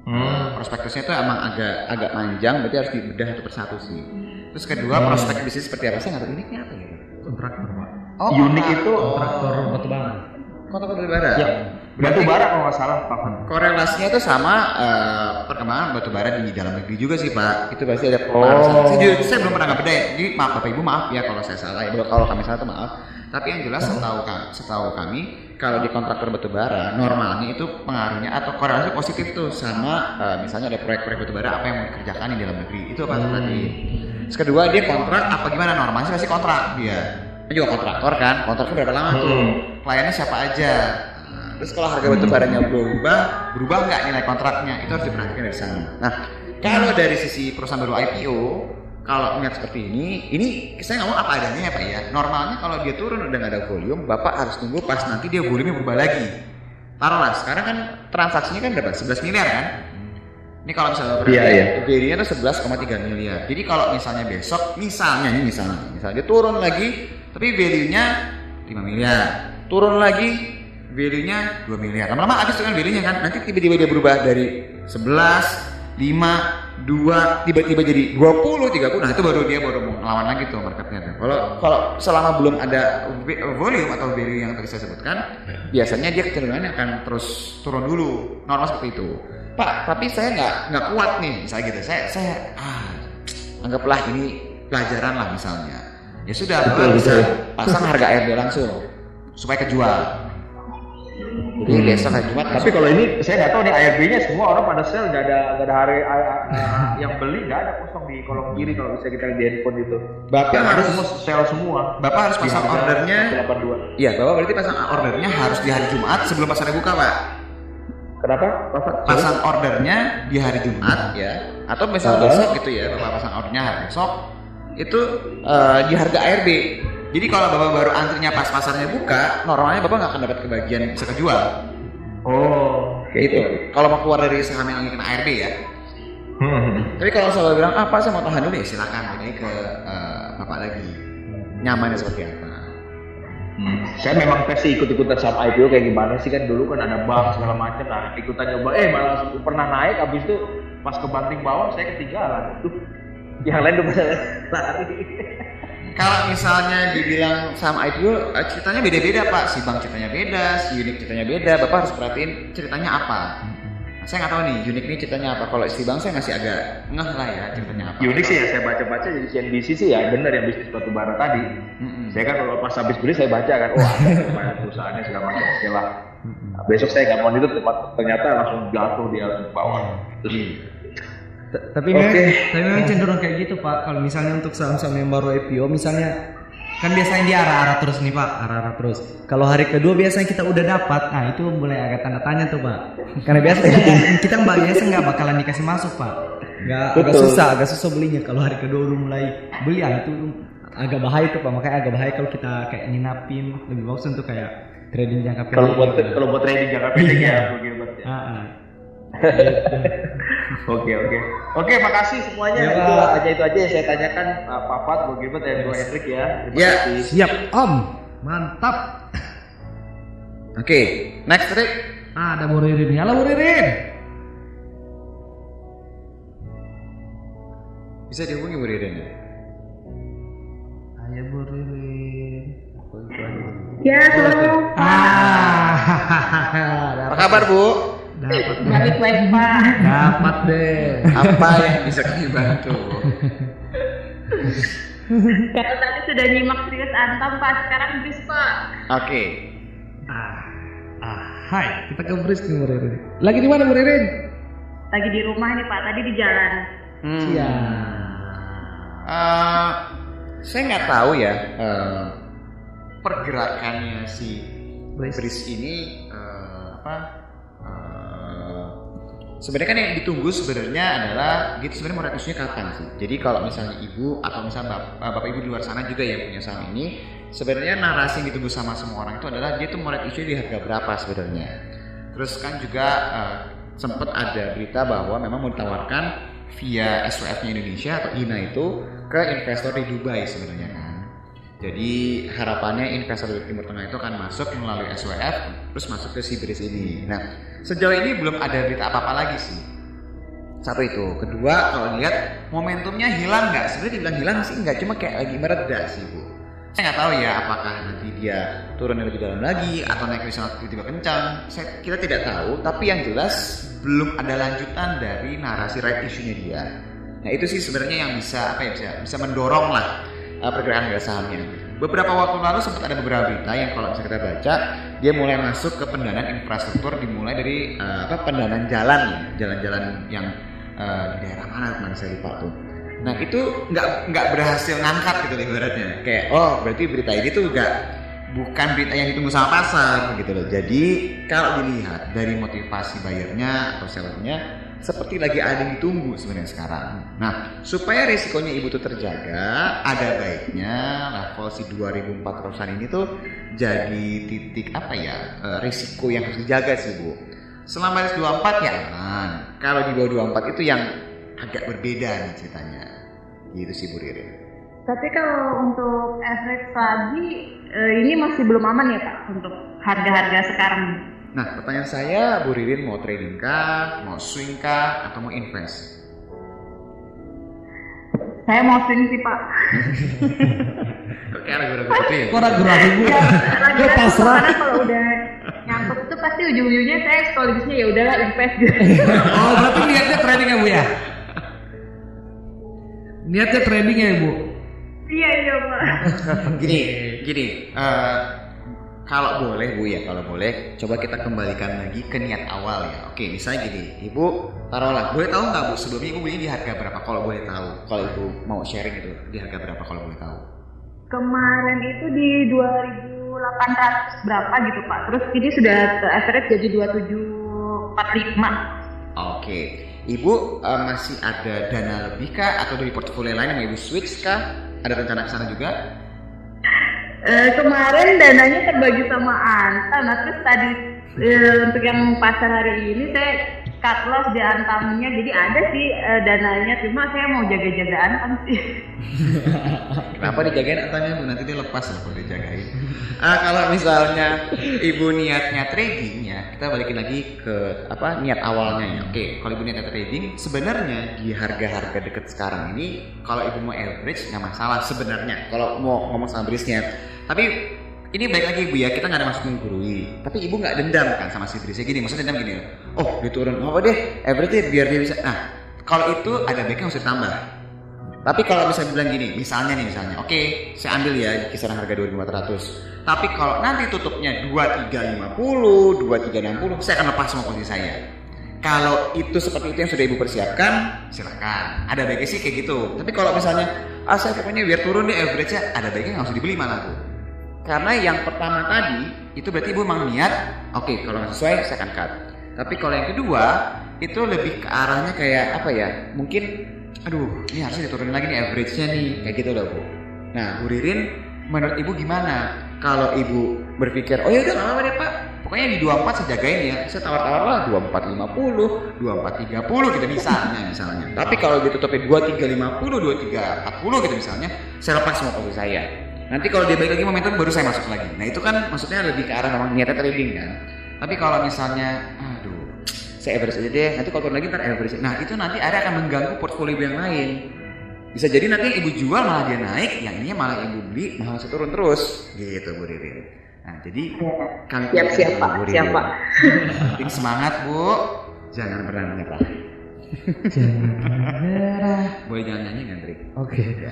Hmm. Prospektusnya itu emang agak agak panjang, berarti harus dibedah satu persatu sih. Terus kedua Hmm. prospek bisnis seperti apa? Saya nggak tahu uniknya apa ya. Kontraktor pak. Oh, Unik itu Kontraktor batu bara. kota batu bara. Ya, batu bara kalau nggak salah Pak. Korelasinya itu sama eh, perkembangan batu bara di dalam negeri juga sih Pak. Itu pasti ada pemanasan. Oh. Saya, saya belum pernah ngebeda ya. Jadi maaf Bapak Ibu maaf ya kalau saya salah ya. Kalau kami salah itu maaf. Tapi yang jelas setahu kami, setahu kami kalau di kontraktor batubara normalnya itu pengaruhnya atau korelasi positif tuh sama eh, misalnya ada proyek-proyek batubara apa yang mau dikerjakan di dalam negeri itu apa tadi. Terus kedua dia kontrak apa gimana normalnya sih pasti kontrak dia. Dia juga kontraktor kan, kontraknya berapa lama tuh? Kliennya siapa aja? Terus kalau harga batu baranya berubah, berubah nggak nilai kontraknya? Itu harus diperhatikan dari sana. Nah, kalau dari sisi perusahaan baru IPO, kalau melihat seperti ini, ini saya ngomong apa adanya ya Pak ya. Normalnya kalau dia turun udah nggak ada volume, Bapak harus tunggu pas nanti dia volume berubah lagi. Taruhlah, sekarang kan transaksinya kan berapa? 11 miliar kan? Ini kalau misalnya Iya, iya. value-nya tuh 11,3 miliar. Jadi kalau misalnya besok, misalnya nih misalnya, misalnya dia turun lagi, tapi value-nya 5 miliar. Turun lagi, value-nya 2 miliar. Lama-lama habis tuh kan value-nya kan. Nanti tiba-tiba dia berubah dari 11, 5, 2, tiba-tiba jadi 20, 30. Nah, itu baru dia baru mau ngelawan lagi tuh marketnya tuh. Kalau kalau selama belum ada volume atau value yang tadi saya sebutkan, biasanya dia kecenderungannya akan terus turun dulu. Normal seperti itu. Pak, tapi saya nggak nggak kuat nih, misalnya gitu. Saya saya ah, anggaplah ini pelajaran lah misalnya. Ya sudah, Betul, bisa betul. pasang harga ARB langsung supaya kejual. Jadi besok hari Jumat Tapi kalau ini saya nggak tahu nih ARB-nya semua orang pada sell nggak ada nggak ada hari yang beli nggak ada kosong di kolom kiri kalau bisa kita lihat di handphone itu. Bapak Yang ada harus- semua sell semua. Bapak harus pasang ordernya. 82. Iya, Bapak berarti pasang ordernya harus di hari Jumat sebelum pasarnya buka, Pak. Kenapa? Pasang. Pasang ordernya di hari Jumat ya, atau misalnya Uh-huh. besok gitu ya, Bapak pasang ordernya hari besok itu eh, di harga ARB. Jadi kalau Bapak baru antrinya pas pasarnya buka, normalnya Bapak nggak akan dapat kebagian bisa kejual. Oh. Kayak itu. Kalau mau keluar dari saham yang lagi kena ARB ya. Hmm. Tapi kalau saya bilang apa saya mau tahan dulu ya silakan ini ke eh, Bapak lagi. Nyamannya seperti apa? Hmm. Saya memang sih ikut-ikutan saham IPO kayak gimana sih kan dulu kan ada bank segala macam nah ikutan nyoba eh malah pernah naik habis itu pas ke banting bawah saya ketinggalan tuh yang lain udah pada lari Kalau misalnya dibilang saham IPO, eh, ceritanya beda-beda pak. Si bank ceritanya beda, si unit ceritanya beda. Bapak harus perhatiin ceritanya apa. Nah, saya nggak tahu nih, unik ini ceritanya apa. Kalau si bank saya masih agak ngeh lah ya ceritanya apa. unik sih ya saya baca-baca jadi CNBC sih ya benar yang bisnis batu bara tadi Mm-mm. saya kan kalau pas habis beli saya baca kan wah ada perusahaannya segala macam oke lah Nah, besok saya nggak mau itu tempat- ternyata langsung jatuh dia langsung ke bawah terus T- Tapi Oke. memang, tapi memang cenderung kayak gitu pak. Kalau misalnya untuk saham-saham yang baru IPO, misalnya kan biasanya dia arah-arah terus nih pak, arah-arah terus. Kalau hari kedua biasanya kita udah dapat, nah itu mulai agak tanda tanya tuh pak. Karena biasa kita, kita mbak biasa nggak bakalan dikasih masuk pak. Nggak agak susah, agak susah belinya. Kalau hari kedua udah mulai beli, ah itu agak bahaya tuh pak. Makanya agak bahaya kalau kita kayak nginapin. Lebih bagus untuk kayak trading jangka pendek. kalau buat gitu. kalau buat trading jangka pendek ya Iya. begitu Bos, ya. Ah, ah. Oke oke oke makasih semuanya Ya, itu aja itu aja yang saya tanyakan Pak Papat Bu Gilbert dan Bu Hendrik ya terima Ya. kasih Siap Om. Mantap. Oke, next Rick. Ah, ada Bu Ririn. nih. Halo Bu Ririn. Bisa dihubungi Bu Ririn ya? Ayo Bu Ririn. Ya, halo. Ah, Apa kabar Bu? Dapat deh. Balik lagi, Pak. Dapat deh. Apa yang bisa kami bantu? Kalau tadi sudah nyimak serius Antam, Pak. Sekarang bis, Pak. Oke. Ah, ah, hai. Kita ke Bris nih Bu Ririn. Lagi di mana Bu Ririn? Lagi di rumah nih, Pak. Tadi di jalan. Hmm. Siap. Eh, saya nggak tahu ya eh, pergerakannya si Bris. Bris ini eh, apa? Sebenarnya kan yang ditunggu sebenarnya adalah gitu sebenarnya mau isunya kapan sih? Jadi kalau misalnya ibu atau misalnya bap- eh, bapak, ibu di luar sana juga yang punya saham ini, sebenarnya narasi yang ditunggu sama semua orang itu adalah dia mau isunya di harga berapa sebenarnya. Terus kan juga eh, sempat ada berita bahwa memang mau ditawarkan via SWF-nya Indonesia atau INA itu ke investor di Dubai sebenarnya kan. Jadi harapannya investor dari Timur Tengah itu akan masuk melalui SWF terus masuk ke si Bris ini. Nah sejauh ini belum ada berita apa-apa lagi sih. Satu itu. Kedua kalau lihat momentumnya hilang nggak? Sebenarnya dibilang hilang sih nggak, cuma kayak lagi mereda sih bu. Saya nggak tahu ya apakah nanti dia turun lebih dalam lagi atau naik ke sana tiba-tiba kencang. Saya, kita tidak tahu. Tapi yang jelas belum ada lanjutan dari narasi right issue-nya dia. Nah itu sih sebenarnya yang bisa apa ya bisa bisa mendorong lah uh, pergerakan harga sahamnya. beberapa waktu lalu sempat ada beberapa berita yang kalau bisa kita baca dia mulai masuk ke pendanaan infrastruktur dimulai dari eh, apa pendanaan jalan jalan-jalan yang eh, di daerah mana kemarin saya lupa tuh. Nah itu nggak nggak berhasil ngangkat gitu ibaratnya. Kayak oh berarti berita ini tuh nggak bukan berita yang ditunggu sama pasar gitu loh. Jadi kalau dilihat dari motivasi buyernya atau sellernya seperti lagi ada yang ditunggu sebenarnya sekarang. Nah, supaya risikonya ibu tuh terjaga, ada baiknya level si 2400-an ini tuh jadi titik apa ya, eh, risiko yang harus dijaga sih bu. Selama di 24 ya aman. Kalau di bawah 24 itu yang agak berbeda nih ceritanya. Gitu sih Bu Ririn. Tapi kalau untuk efek lagi eh, ini masih belum aman ya Pak untuk harga-harga sekarang. Nah, pertanyaan saya, Bu Ririn mau trading kah, mau swing kah, atau mau invest? Saya mau swing sih Pak. Oke, ragu-ragu gitu ya. Kok ragu-ragu bu? Ya, Gue pasrah. Karena kalau udah nyangkut itu pasti ujung-ujungnya saya sekaligus ya udahlah invest gitu. Oh berarti niatnya trading ya bu ya? Niatnya trading ya bu? Iya iya Pak. Gini, gini. eh, kalau boleh Bu ya, kalau boleh, coba kita kembalikan lagi ke niat awal ya. Oke, misalnya gini, Ibu taruhlah, boleh tahu nggak Bu sebelumnya Ibu beli di harga berapa? Kalau boleh tahu, kalau Ibu mau sharing itu di harga berapa kalau boleh tahu? Kemarin itu di 2800 berapa gitu Pak. Terus ini sudah average jadi 2745. Oke, Ibu eh, masih ada dana lebih kah atau dari portofolio lain yang Ibu switch kah? Ada rencana ke sana juga? Eh, kemarin dananya terbagi sama Antam, nah terus tadi eh, untuk yang pasar hari ini saya cut loss di Antamnya, jadi ada sih eh, dananya, cuma saya mau jaga-jaga Antam sih. Kenapa dijagain atanya Bu? Nanti dia lepas lah kalau dijagain. Ah, kalau misalnya ibu niatnya trading kita balikin lagi ke apa niat awalnya ya. Oke, kalau ibu niatnya trading, sebenarnya di harga-harga deket sekarang ini, kalau ibu mau average nggak masalah sebenarnya. Kalau mau ngomong sama brisnya, tapi ini baik lagi ibu ya, kita nggak ada maksud menggurui. Tapi ibu nggak dendam kan sama si brisnya gini, maksudnya dendam gini. Oh, dia turun, apa deh, average biar dia bisa. Nah, kalau itu ada baiknya harus ditambah. Tapi kalau bisa bilang gini, misalnya nih misalnya, oke, saya ambil ya kisaran harga 2400. Tapi kalau nanti tutupnya 2350, 2360, saya akan lepas semua posisi saya. Kalau itu seperti itu yang sudah ibu persiapkan, silakan. Ada baiknya sih kayak gitu. Tapi kalau misalnya, ah saya pokoknya biar turun deh average-nya, ada baiknya nggak usah dibeli malah tuh. Karena yang pertama tadi, itu berarti ibu memang niat, oke kalau nggak sesuai saya akan cut. Tapi kalau yang kedua, itu lebih ke arahnya kayak apa ya, mungkin aduh ini harusnya diturunin lagi nih average-nya nih. Kayak gitu loh bu. Nah Bu Ririn menurut ibu gimana? Kalau ibu berpikir oh ya udah nggak apa-apa deh pak. Pokoknya di 24 saya jagain ya. Saya tawar-tawar lah 2450 2430 gitu misalnya misalnya. Tapi kalau ditutupin 2350 2340 gitu misalnya saya lepas semua posisi saya. Nanti kalau dia balik lagi momentum baru saya masuk lagi. Nah itu kan maksudnya lebih ke arah memang niatnya trading kan. Tapi kalau misalnya aduh saya average aja deh nanti kalau turun lagi ntar average nah itu nanti ada akan mengganggu portfolio yang lain bisa jadi nanti yang ibu jual malah dia naik yang ini malah ibu beli malah masih turun terus gitu Bu Ririn nah jadi kami Siap, siap, Pak. Bu Siap, Ririn. Pak. penting semangat Bu jangan pernah menyerah Jangan boleh jangan nyanyi kan Trik Oke. ya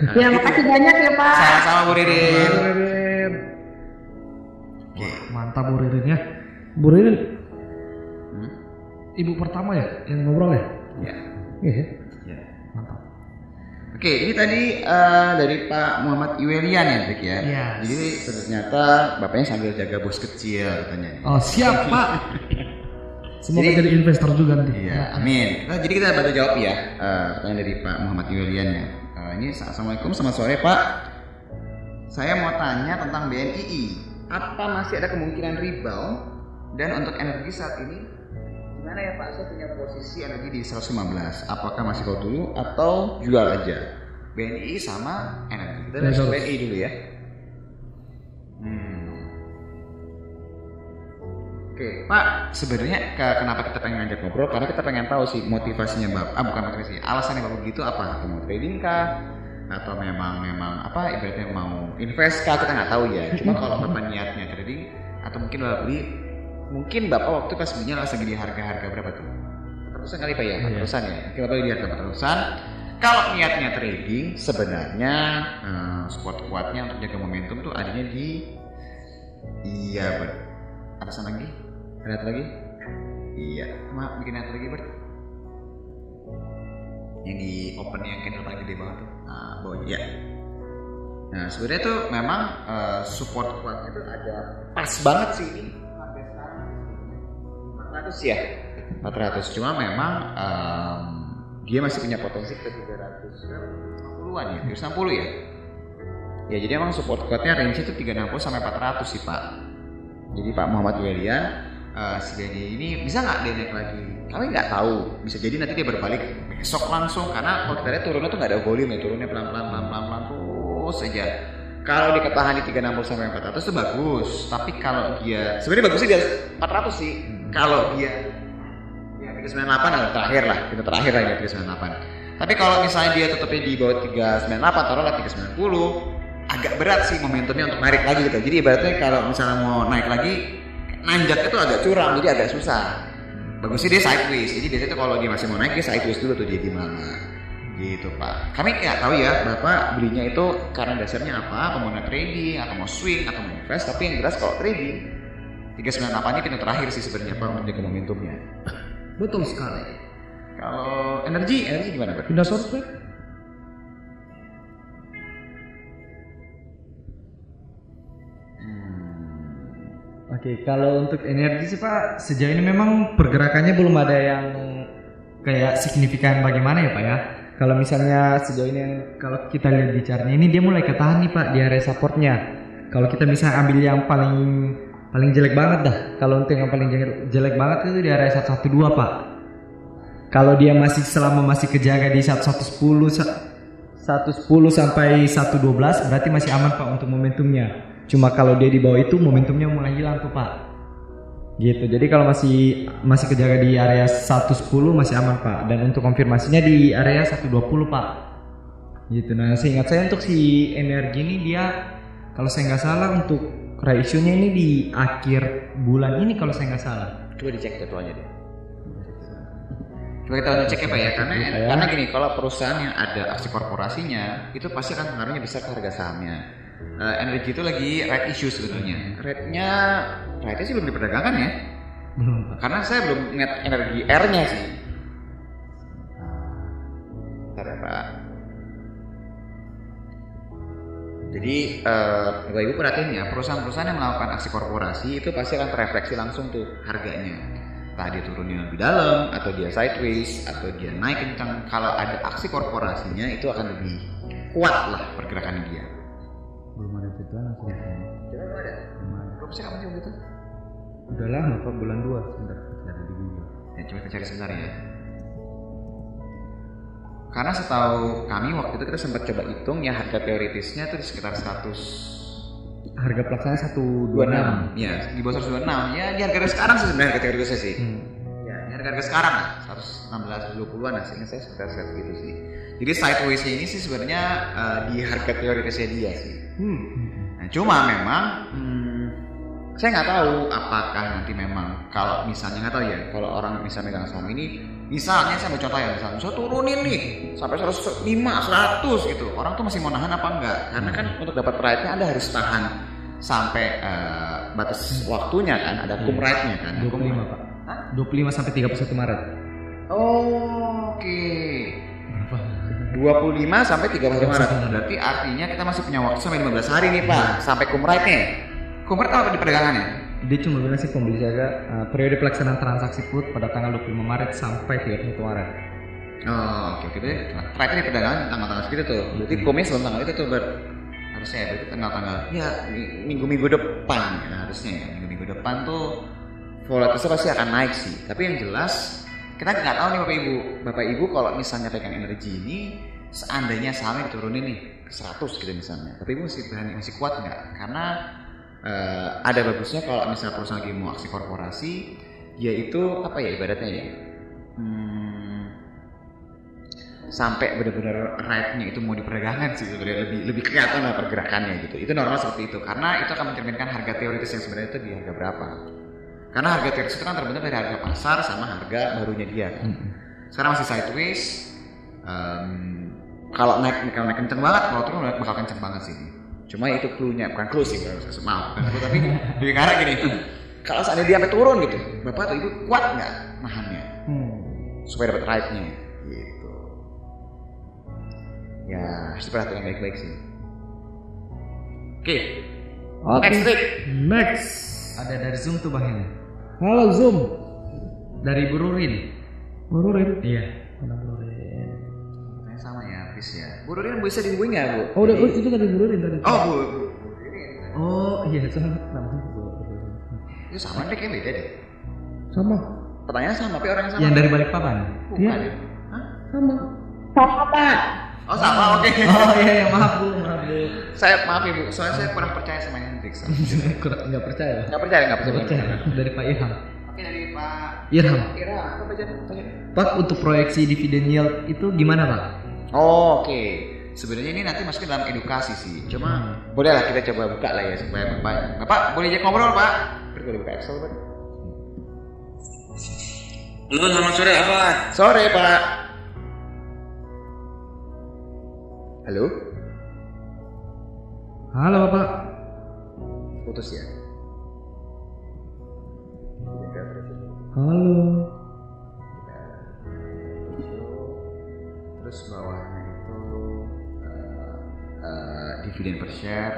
Nah, Ya gitu. makasih banyak ya Pak. sama-sama Bu Ririn Ririn. Oke. Mantap Bu Ririn ya. Bu Ririn, Hmm? Ibu pertama ya yang ngobrol ya? ya Iya ya. ya Mantap. Oke, ini tadi eh, dari Pak Muhammad Iwelian ya, Trik ya. Iya. Jadi ternyata bapaknya sambil jaga bos kecil katanya. Oh siap Pak. Semoga Jadi- jadi investor juga nanti. Iya, amin. Nah, jadi kita bantu jawab ya eh, pertanyaan dari Pak Muhammad Iwelian ya. Eh, ini assalamualaikum, selamat sore Pak. Saya mau tanya tentang BNII. Apa masih ada kemungkinan rebound? Dan untuk energi saat ini gimana ya Pak? Saya punya posisi energi di 115. Apakah masih hold dulu atau jual aja? BNI sama energi. Kita. BNI dulu ya. Hmm. Oke, Pak, sebenarnya ke- kenapa kita pengen ngajak ngobrol? Karena kita pengen tahu sih motivasinya Bapak, ah bukan motivasi, alasannya Bapak begitu apa? Mau trading kah? Atau memang memang apa ibaratnya mau invest kah? Kita nggak tahu ya. Cuma kalau Bapak niatnya trading atau mungkin Bapak beli, mungkin Bapak waktu pas belinya lagi di harga-harga berapa tuh? Ratusan kali Pak ya? Iya. Ratusan ya? Mungkin Bapak di harga ratusan. kalau niatnya trading sebenarnya eh, support kuatnya untuk jaga momentum tuh adanya di iya ber atasan lagi ada lagi iya maaf bikin ada lagi ber yang di open yang candle paling gede banget tuh nah bawahnya ya nah sebenarnya tuh memang eh, support kuatnya tuh ada pas banget sih ini 400 ya? 400 cuma memang em, dia masih punya potensi ke 350-an ya 360 ya. Ya jadi emang support kuatnya range itu 360 sampai 400 sih pak. Jadi Pak Muhammad Welian eh, si Dedi ini bisa nggak dia naik lagi? Kami nggak tahu. Bisa jadi nanti dia berbalik besok langsung karena kalau kita lihat turunnya tuh nggak ada volume ya turunnya pelan pelan pelan pelan pelan terus saja kalau dia ketahan di 360 sampai 400 itu bagus tapi kalau dia sebenarnya bagusnya di atas 400 sih kalau dia ya 398 lah terakhir lah kita terakhir lah ya 398 tapi kalau misalnya dia tetapnya di bawah 398 taruhlah 390 agak berat sih momentumnya untuk narik lagi gitu. Jadi ibaratnya kalau misalnya mau naik lagi nanjak itu agak curam jadi agak susah. Bagusnya dia sideways jadi biasanya tuh kalau dia masih mau naik dia sideways dulu tuh dia di mana gitu pak. Kami nggak tahu ya bapak belinya itu karena dasarnya apa apa mau trading atau mau swing atau mau invest tapi yang jelas kalau trading 398 ini pintu terakhir sih sebenarnya pak untuk jaga momentumnya Betul sekali. kalau energi energi gimana pak Pindah source Pak? Oke, kalau untuk energi sih Pak, sejauh ini memang pergerakannya belum ada yang kayak signifikan bagaimana ya Pak ya. Kalau misalnya sejauh ini yang- kalau kita lihat di chartnya ini dia mulai ketahan nih Pak di area supportnya. Kalau kita bisa ambil yang paling paling jelek banget dah. Kalau untuk yang paling jelek, jelek banget itu di area 112 Pak. Kalau dia masih selama masih kejaga di 1110 sa- 110 sampai 112 berarti masih aman Pak untuk momentumnya. Cuma kalau dia di bawah itu momentumnya mulai hilang tuh Pak. Gitu. Jadi kalau masih masih kejaga di area 110 masih aman Pak. Dan untuk konfirmasinya di area 120 Pak. Gitu. Nah, seingat saya untuk si energi ini dia kalau saya nggak salah untuk ratio-nya ini di akhir bulan ini kalau saya nggak salah. coba dicek jadwalnya deh. Coba kita cek ya pak ya. Karena karena gini kalau perusahaan yang ada aksi korporasinya itu pasti akan pengaruhnya besar ke harga sahamnya. Eh, energi itu lagi rate issue sebetulnya. Rate-nya rate sih belum diperdagangkan ya. Belum karena saya belum ingat energi R-nya sih. Bentar ya pak jadi eh, bapak ibu perhatiin ya perusahaan-perusahaan yang melakukan aksi korporasi itu pasti akan terefleksi langsung tuh harganya. Entah dia turunnya lebih dalam atau dia sideways atau dia naik kencang. Kalau ada aksi korporasinya itu akan lebih kuat lah pergerakan dia. Belum ada tujuan langsung. belum ada. Belum sih kamu coba gitu Udah lama Pak. Bulan 2 sebentar. Cari di Google. Ya, coba kita cari sebentar ya. Karena setahu kami waktu itu kita sempat coba hitung ya harga teoritisnya itu di sekitar 126. Harga pelaksana 126. Ya, di bawah 126. Ya, di harga sekarang sih sebenarnya harga teoritisnya sih. Hmm. Ya, di harga harga sekarang lah, 116 20-an lah, seingat saya sekitar sekitar gitu sih. Jadi sideways ini sih sebenarnya eh, di harga teoritisnya dia sih. Hmm. Nah, cuma memang hmm, saya nggak tahu apakah nanti memang kalau misalnya nggak tahu ya kalau orang bisa megang saham ini misalnya saya ambil contoh ya misalnya saya turunin nih sampai 105 100 gitu orang tuh masih mau nahan apa enggak karena kan untuk dapat ride-nya anda harus tahan sampai eh, batas waktunya kan ada kum ride-nya kan 25 Pak. 25 sampai 31 Maret. Oh, oke 25 sampai 30 Maret. Berarti artinya kita masih punya waktu sampai 15 hari nih, Pak, sampai kumrite-nya. Kumrite apa di perdagangannya? Dia cuma bilang sih pembeli jaga uh, periode pelaksanaan transaksi put pada tanggal 25 Maret sampai 31 Maret. Oh, oke oke deh. Trade di perdagangan tanggal-tanggal segitu tuh. Berarti kumnya sebelum tanggal itu tuh ber harusnya ya berarti tanggal-tanggal ya mi- minggu-minggu depan ya harusnya ya minggu-minggu depan tuh volatilitasnya pasti akan naik sih. Tapi yang jelas kita nggak tahu nih bapak ibu. Bapak ibu kalau misalnya pegang energi ini seandainya sahamnya diturunin nih ke 100 gitu misalnya. Bapak ibu masih berani masih kuat nggak? Karena eh, ada bagusnya kalau misalnya perusahaan lagi mau aksi korporasi, dia itu apa ya ibaratnya ya? Hmm, sampai benar-benar ride-nya itu mau diperdagangkan sih sebenarnya lebih lebih kelihatan lah pergerakannya gitu. Itu normal seperti itu karena itu akan mencerminkan harga teoritis yang sebenarnya itu di harga berapa. Karena harga teoritis itu kan terbentuk dari harga pasar sama harga barunya dia kan. Sekarang masih sideways. em, kalau naik kalau naik kenceng banget kalau turun bakal kenceng banget sih cuma itu clue-nya bukan clue sih bukan maaf bukan clue tapi lebih arah gini kalau seandainya dia sampai turun gitu bapak atau ibu kuat nggak nahannya Hmm. supaya dapat ride-nya gitu ya harus diperhatikan baik-baik sih oke Oke. next trick Next. Ada dari Zoom tuh Bang ini. Halo Zoom. Dari Bururin. Bururin. Iya. Bururin? Saya sama ya bis ya bu Rurin bisa dihubungi nggak bu Oh, udah, oh, itu tadi Bururin tadi. oh bu, bu. Oh iya sama namanya Bururin. itu sama deh kayak beda deh Sama. pertanyaan sama tapi orang yang sama Yang dari Balikpapan. bukan Iya. ya? Hah? Sama. Sama Pak. oh sama oke Oh iya iya maaf Bu, maaf Bu. saya maaf ibu soalnya saya kurang percaya sama Hendrix Kurang nggak percaya. nggak percaya nggak percaya Percaya dari Pak Irham. oke dari Pak Irham. Ira apa Pak untuk proyeksi dividen yield itu gimana Pak? Oh, oke. Sebenarnya ini nanti masuk dalam edukasi sih. Cuma boleh lah kita coba buka lah ya supaya bapak. Bapak boleh ajak ngobrol pak? Boleh buka Excel pak. Halo, selamat sore apa? Sore pak. Halo. Halo Bapak. Putus ya. Halo. Terus bawahnya itu eh, eh, dividen per share.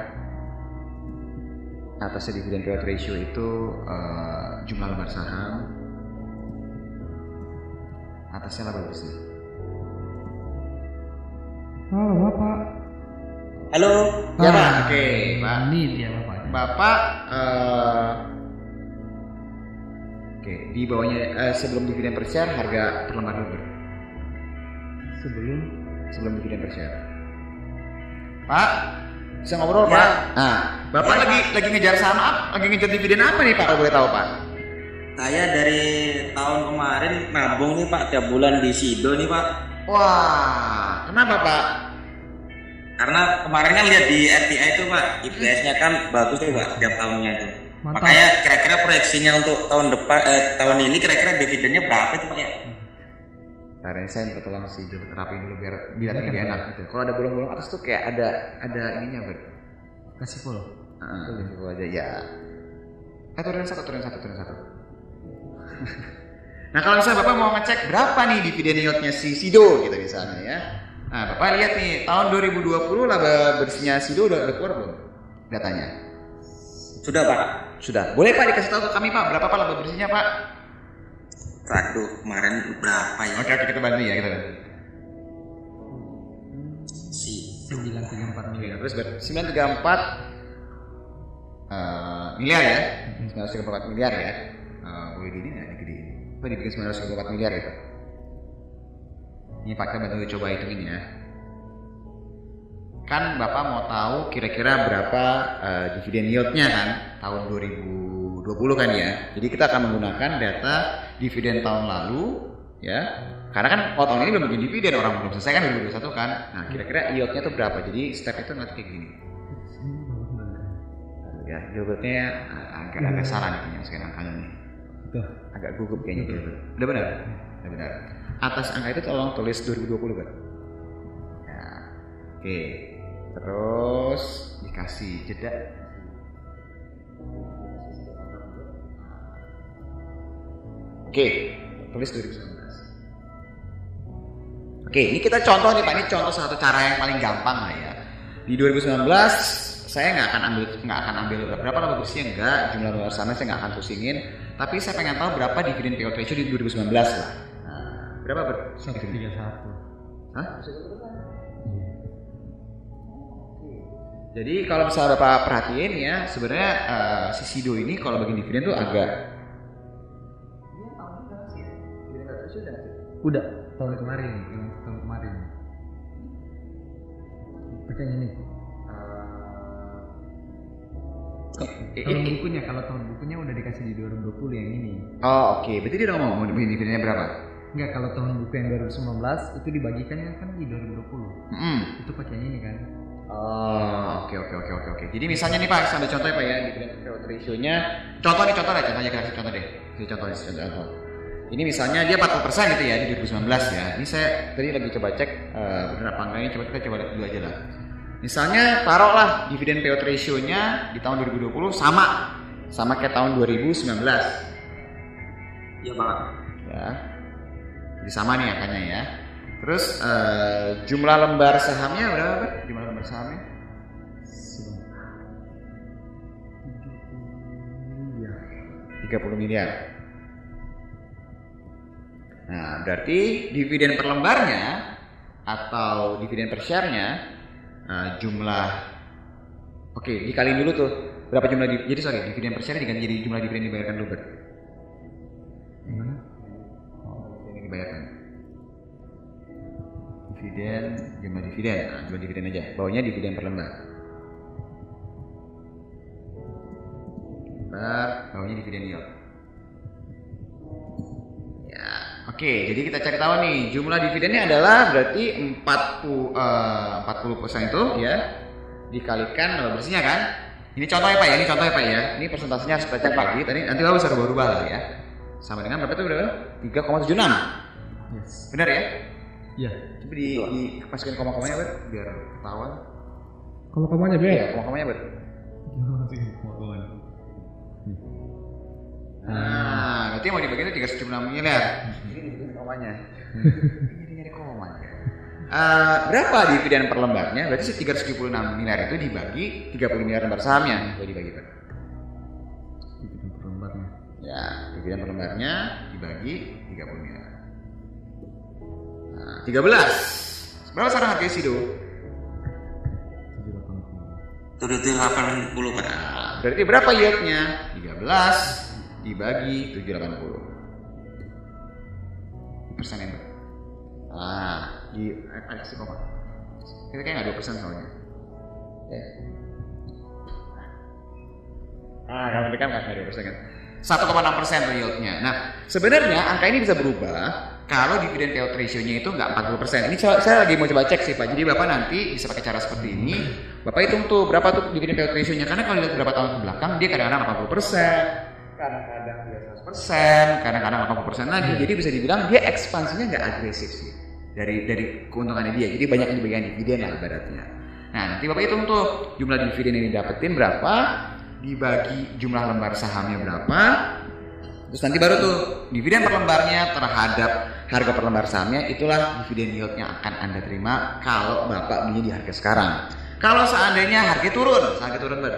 Atasnya dividen payout ratio itu eh, jumlah lembar saham. Atasnya laba bersih. Halo Bapak. Halo. Ya Ah, pak. Oke pak. Ini dia Bapaknya. Bapak eh, Oke, di bawahnya eh, sebelum dividen per share harga per lembar dulu. Sebelum Sebelum dividen per share. Pak, bisa ngobrol Ya. Pak? Nah, Bapak lagi lagi ngejar saham apa? Lagi ngejar dividen apa nih Pak kalau boleh tahu Pak? Saya dari tahun kemarin nabung nih Pak tiap bulan di Sido nih Pak. Wah, kenapa Pak? Karena kemarin kan lihat di RTI itu Pak, IPS-nya kan bagus tuh Pak tiap tahunnya itu. Mantap. Makanya kira-kira proyeksinya untuk tahun depan eh, tahun ini kira-kira dividennya berapa itu Pak ya? Karena ini saya minta tolong si Jun rapiin dulu biar biar lebih enak gitu. Kalau ada bolong-bolong atas tuh kayak ada ada ininya ber. Kasih follow. Ah, gitu aja ya. Eh turun satu, turun satu, turun satu. nah kalau misalnya bapak mau ngecek berapa nih dividen yieldnya si Sido gitu misalnya ya. Nah bapak lihat nih tahun 2020 laba bersihnya Sido udah, udah keluar belum datanya? Sudah Pak. Sudah. Boleh pak dikasih tahu ke kami pak berapa pak laba bersihnya pak? Aduh, kemarin berapa ya? Oke oke kita bantu ya kita bantu. Si 934 miliar. Terus ber 934 eh, miliar ya, 934 miliar ya. Eh, boleh di ini nggak? Di ini. Apa dibikin 934 miliar itu? Ini Pak kita bantu coba hitungin ya. Kan Bapak mau tahu kira-kira berapa eh, dividen yieldnya kan tahun 2020 kan ya. Jadi kita akan menggunakan data dividen tahun lalu ya. Karena kan oh, tahun ini belum bikin dividen orang belum selesai kan 2021 kan. Nah kira-kira yieldnya tuh berapa? Jadi step itu nanti kayak gini. Ya jawabannya agak agak salah nih kayaknya sekarang angkanya nih. Agak gugup kayaknya jawaban. Udah benar? Udah benar. Atas angka itu tolong tulis 2020 kan. Ya. Oke. Terus dikasih jeda. Oke, tulis 2019. Oke, ini kita contoh nih Pak, ini contoh satu cara yang paling gampang lah ya. Di 2019 saya nggak akan ambil nggak akan ambil berapa laba bersihnya enggak jumlah luar sana saya nggak akan pusingin tapi saya pengen tahu berapa dividen payout ratio di 2019 lah nah, berapa ber dividen? 131. Hah? Jadi kalau misalnya Bapak perhatiin ya, sebenarnya eh, si Sido ini kalau bagi dividen tuh agak Udah tahun kemarin, yang tahun kemarin. Yang ini. Eh, Tahun eh, bukunya, kalau tahun bukunya udah dikasih di 2020 yang ini. Oh oke, berarti dia udah ngomong dividennya berapa? Enggak, kalau tahun buku yang 2019 itu dibagikannya kan di 2020. Hmm. Itu pakai yang ini kan. Oh, oke oke oke oke oke. Jadi misalnya nih Pak, sambil contoh ya Pak ya, payout ratio-nya. Contoh nih contoh aja, contoh aja kita kasih contoh deh. Kasih contoh, contoh. Ini misalnya dia 40% gitu ya di 2019 ya. Ini saya tadi lagi coba cek eh, benar apa enggak ini coba kita coba lihat dulu aja lah. Misalnya taruhlah dividen payout ratio-nya di tahun 2020 sama sama kayak tahun 2019 Iya Pak. ya. Jadi sama nih angkanya ya. Terus eh, jumlah lembar sahamnya berapa? Pak? Jumlah lembar sahamnya? 30 miliar. Nah, berarti dividen per lembarnya atau dividen per share-nya eh, jumlah Oke, dikaliin dulu tuh. Berapa jumlah di- jadi sorry, dividen per share diganti jadi jumlah dividen dibayarkan dulu, Ber. Gimana? Oh, ini dibayarkan. Dividen, jumlah dividen. Nah, jumlah dividen aja. Bawahnya dividen per lembar. Lembar, bawahnya dividen yield. Ya, oke. Jadi kita cari tahu nih, jumlah dividennya adalah berarti 40 eh, 40% itu ya dikalikan laba bersihnya kan? Ini contohnya Pak ya, ini contohnya Pak ya. Ini persentasenya harus cek lagi. Tadi nanti lalu bisa berubah lah ya. Sama dengan berapa itu berapa? 3,76. Yes. Benar ya? Iya. Coba di, di masukin koma-komanya Ber, biar ketahuan. Kalau kamunya be. Iya, koma-komanya Ber. Nah, berarti yang mau dibagi itu 376 miliar. Komanya. Ini nyari komanya. Eh, berapa dividen per lembarnya? Berarti sih 376 miliar itu dibagi 30 miliar lembar sahamnya. Coba dibagi Ber. Dividen per lembarnya. Ya, dividen per lembarnya dibagi 30 miliar. Nah, 13. Berapa sekarang harga Sido? 780. Tujuh tujuh delapan puluh Pak. Nah, berarti berapa yieldnya? 13 dibagi 780. Persen ya, Mbak? Ah, di eh, ada sih koma. Kita kayak nggak 2 persen soalnya. Ya. Ah, kalau mereka nggak 2 persen kan? 1,6 persen yieldnya. Nah, sebenarnya angka ini bisa berubah kalau dividen payout ratio-nya itu nggak 40 persen. Ini saya, saya lagi mau coba cek sih Pak. Jadi Bapak nanti bisa pakai cara seperti ini. Bapak hitung tuh berapa tuh dividen payout ratio-nya. Karena kalau lihat berapa tahun ke belakang, dia kadang-kadang 80 persen, kadang-kadang dia 100 persen, kadang-kadang 80 persen lagi. Jadi bisa dibilang dia ekspansinya nggak agresif sih dari dari keuntungannya dia. Jadi banyak yang dibagikan dividen lah ibaratnya. Nah nanti bapak hitung tuh jumlah dividen yang didapetin berapa, dibagi jumlah lembar sahamnya berapa, terus nanti baru tuh dividen per lembarnya terhadap harga per lembar sahamnya itulah dividen yield yang akan anda terima kalau bapak belinya di harga sekarang. Kalau seandainya harga turun, harga turun ber,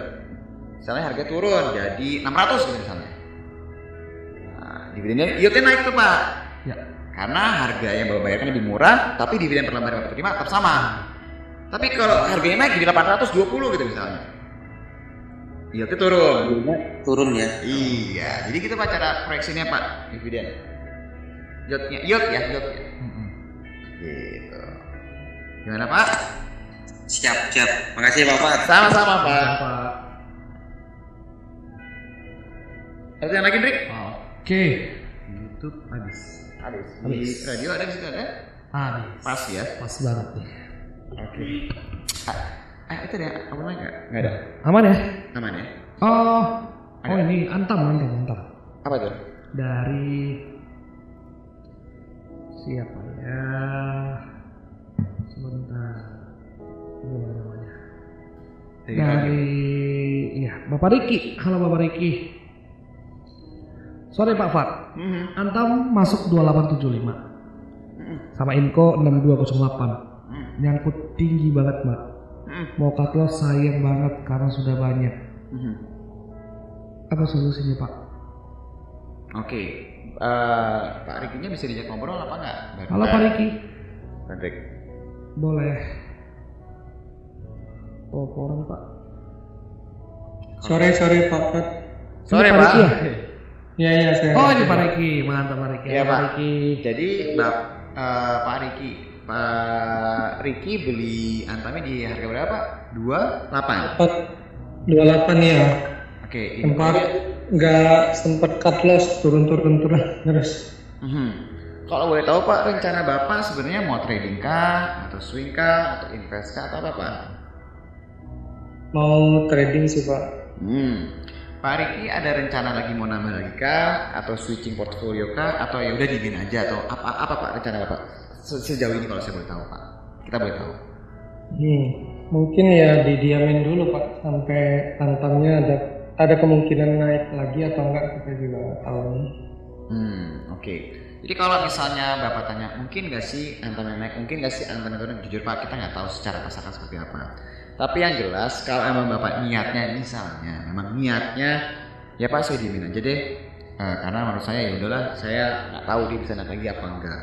misalnya harga turun jadi 600 gitu misalnya. Dividennya yieldnya naik tuh pak. Ya. Karena harga yang bapak bayarkan lebih murah, tapi dividen per lembar yang bapak terima tetap sama. Tapi kalau harganya naik jadi 820 gitu misalnya. Yieldnya turun. Turun ya. Iya, jadi kita pak cara proyeksinya pak dividen. Yieldnya, yield ya, yield ya. Gitu. Gimana pak? Siap siap. Makasih Bapak. Sama-sama pak. Pak. Ada yang lagi Drik? Oke. YouTube habis. Habis. Di Habis. radio ada di ada? Habis. Pas ya. Pas banget nih. Oke. Ah, ah, itu ada apa lagi nggak? Nggak ada. Aman ya? Aman ya? Oh. Oh Ada. ini antam antam antam. Apa tuh? Dari siapa ya? Sebentar. Lupa namanya. Dari. Dari iya, Bapak Riki. Halo Bapak Riki. Sore Pak Fat. Mhm. Antam masuk 2875. Sama Inco 6208. Hmm. Nyangkut tinggi banget, Mbak. Mau cut loss sayang banget karena sudah banyak. Mhm. Apa solusinya, Pak? Oke. Eh, Pak Rikinya bisa diajak ngobrol apa nggak? Halo Pak Riki. Rik. Boleh. Teleponan, Pak. Sore sore Pak Fat. Sore Pak. Riki ya? Ya ya saya. Oh ini Pak Riki, mantap Pak Riki. Iya, Pak. Riki. Jadi Bap, eh, Pak Riki, Pak Riki beli antamnya di harga berapa? 28. Empat dua delapan ya. Oke, ini Tempat nggak sempet cut loss turun turun turun terus. Mhm. Kalau boleh tahu Pak, rencana Bapak sebenarnya mau trading kah, atau swing kah, atau invest kah, atau apa Pak? Mau trading sih Pak. Hmm. Pak Riki ada rencana lagi mau nambah lagi kah? Atau switching portfolio kah? Atau ya udah dimin aja? Atau apa apa Pak rencana Bapak Se- sejauh ini kalau saya boleh tahu Pak. Kita boleh tahu. Hmm, mungkin ya didiamin dulu Pak sampai antamnya ada ada kemungkinan naik lagi atau enggak kita juga nggak tahu. hmm oke. Jadi kalau misalnya Bapak tanya mungkin gak sih antam yang naik? Mungkin gak sih antam yang turun? Jujur Pak kita nggak tahu secara pasaran seperti apa tapi yang jelas kalau emang Bapak niatnya misalnya memang niatnya ya Pak saya dimin aja deh. Eh, karena menurut saya ya udahlah saya nggak tahu dia bisa naik lagi apa enggak.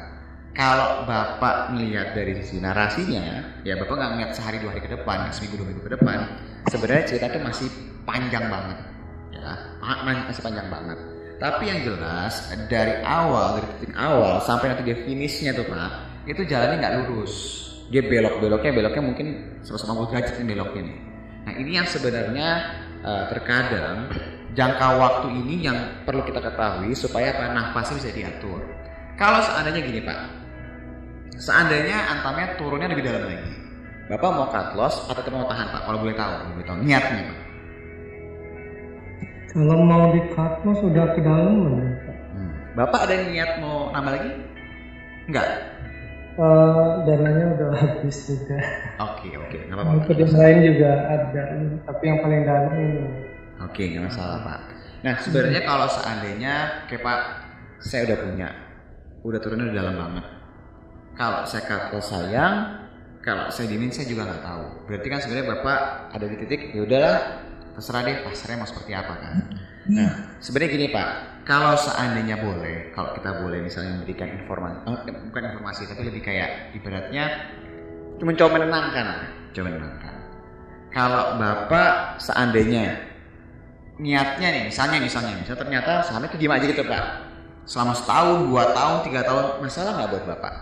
Kalau bapak melihat dari sisi narasinya, ya bapak nggak ngeliat sehari dua hari ke depan, seminggu dua minggu ke depan, sebenarnya cerita itu masih panjang banget, ya. Ma- ma- masih panjang banget. Tapi yang jelas dari awal, dari titik awal sampai nanti dia finishnya tuh pak, itu jalannya nggak lurus, dia belok-beloknya beloknya mungkin 150 derajat nih beloknya nih. Nah ini yang sebenarnya eh, terkadang jangka waktu ini yang perlu kita ketahui supaya apa nafasnya bisa diatur. Kalau seandainya gini Pak, seandainya antamnya turunnya lebih dalam lagi, Bapak mau cut loss atau tetap mau tahan Pak? Kalau boleh tahu, boleh tahu niatnya Pak. Kalau mau di cut loss sudah ke dalam Pak. Hmm. Bapak ada niat mau nambah lagi? Enggak. Eh, dananya udah habis juga. Oke oke, nggak apa-apa. Untuk yang lain juga ada, tapi yang paling dalam ini. Oke, nggak masalah Pak. Nah sebenarnya kalau seandainya, oke Pak, saya udah punya, udah turunnya udah dalam banget. Kalau saya loss sayang, kalau saya dimin saya juga nggak tahu. Berarti kan sebenarnya Bapak ada di titik, ya udahlah, terserah deh pasarnya mau seperti apa kan. Nah sebenarnya gini Pak, kalau seandainya boleh, kalau kita boleh misalnya memberikan informasi, eh, bukan informasi tapi lebih kayak ibaratnya cuma coba menenangkan, coba menenangkan. Kalau Bapak seandainya niatnya nih misalnya misalnya misalnya ternyata sahamnya itu diem aja gitu pak selama setahun dua tahun tiga tahun masalah nggak buat bapak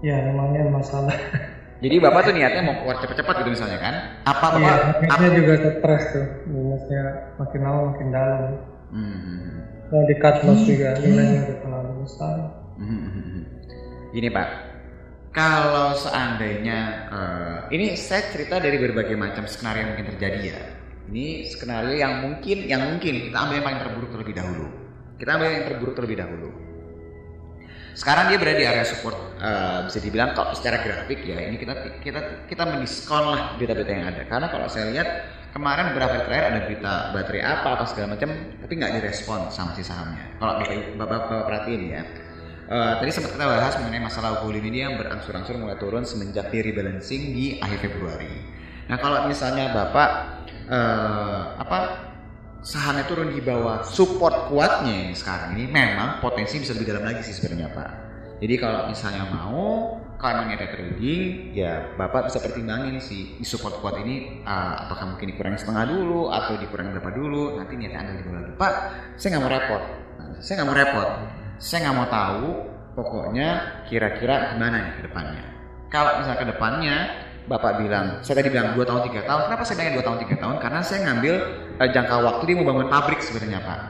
Ya lumayan masalah. jadi bapak tuh niatnya mau keluar cepet-cepet gitu misalnya kan apa Iya, bapak minusnya juga stres tuh. Minusnya makin lama makin dalam. Hmm, Kalau di cut loss juga nilainya udah terlalu besar. hmm, hmm, hmm. gini pak kalau seandainya eh, ini saya cerita dari berbagai macam skenario yang mungkin terjadi ya ini skenario yang mungkin yang mungkin kita ambil yang paling terburuk terlebih dahulu kita ambil yang terburuk terlebih dahulu sekarang dia berada di area support eh, bisa dibilang kalau secara grafik ya. Ini kita kita kita mendiskon lah berita-berita yang ada. Karena kalau saya lihat kemarin beberapa terakhir ada berita baterai apa apa segala macam tapi nggak direspon sama si sahamnya. Kalau bapak bapak, perhatiin ya. Eh, tadi sempat kita bahas mengenai masalah volume ini yang berangsur-angsur mulai turun semenjak di rebalancing di akhir Februari. Nah kalau misalnya bapak eh, apa sahamnya turun di bawah. Support kuatnya yang sekarang ini memang potensi bisa lebih dalam lagi sih sebenarnya pak. Jadi kalau misalnya mau kalau ada trading ya bapak bisa pertimbangin sih. Di support kuat ini eh, apakah mungkin dikurangi setengah dulu atau dikurangi berapa dulu? Nanti niatnya anda di lagi. Pak saya nggak mau repot. Saya nggak mau repot. Saya nggak mau tahu pokoknya kira-kira gimana nih ke depannya. Kalau misalnya ke depannya Bapak bilang, saya tadi bilang 2 tahun 3 tahun. Kenapa saya bilangnya 2 tahun 3 tahun? Karena saya ngambil eh, jangka waktu dia mau bangun pabrik sebenarnya, Pak.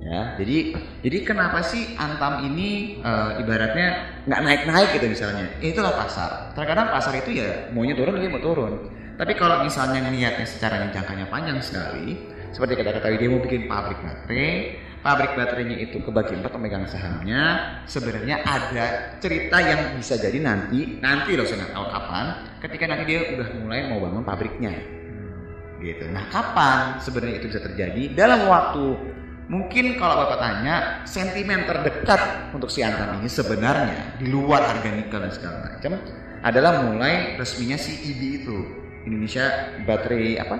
Ya, jadi jadi kenapa sih Antam ini eh, ibaratnya nggak naik-naik gitu misalnya? Ya, itulah pasar. Terkadang pasar itu ya maunya turun dia mau turun. Tapi kalau misalnya niatnya secara jangkanya panjang sekali, seperti kata ketahui dia mau bikin pabrik baterai, pabrik baterainya itu kebagi empat pemegang sahamnya, sebenarnya ada cerita yang bisa jadi nanti, nanti loh saya nggak tahu kapan, ketika nanti dia udah mulai mau bangun pabriknya, gitu. Nah kapan sebenarnya itu bisa terjadi? Dalam waktu mungkin kalau bapak tanya sentimen terdekat untuk si Antam ini sebenarnya di luar harga nikel dan segala macam adalah mulai resminya si IB itu Indonesia Baterai apa?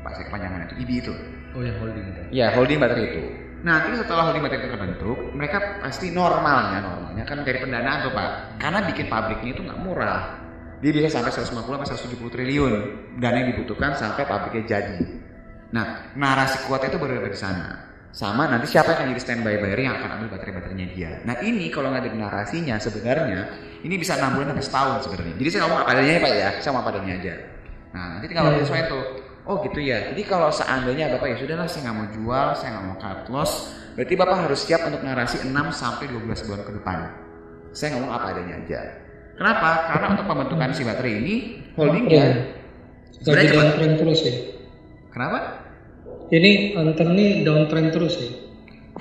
Pak saya kepanjangan itu IB itu. Oh yang holding itu. Ya holding baterai itu. Nanti setelah holding baterai itu terbentuk, mereka pasti normalnya normalnya kan dari pendanaan tuh pak. Karena bikin pabriknya itu nggak murah. Dia bisa sampai 150 sampai 170 triliun dana yang dibutuhkan sampai pabriknya jadi. Nah narasi kuatnya itu baru ada di sana. Sama nanti siapa yang akan jadi standby buyer yang akan ambil baterai-baterainya dia. Nah ini kalau nggak ada narasinya sebenarnya ini bisa enam bulan sampai setahun sebenarnya. Jadi saya ngomong apa adanya ya pak ya, saya ngomong apa adanya aja. Nah nanti tinggal bapak sesuai tuh. Oh gitu ya. Jadi kalau seandainya Bapak ya sudahlah saya nggak mau jual, saya nggak mau cut loss, berarti Bapak harus siap untuk narasi 6 sampai 12 bulan ke depan. Saya ngomong apa adanya aja. Kenapa? Karena untuk pembentukan si baterai ini holdingnya sebenarnya cepat. downtrend terus ya. Kenapa? Ini Antam nih downtrend terus ya.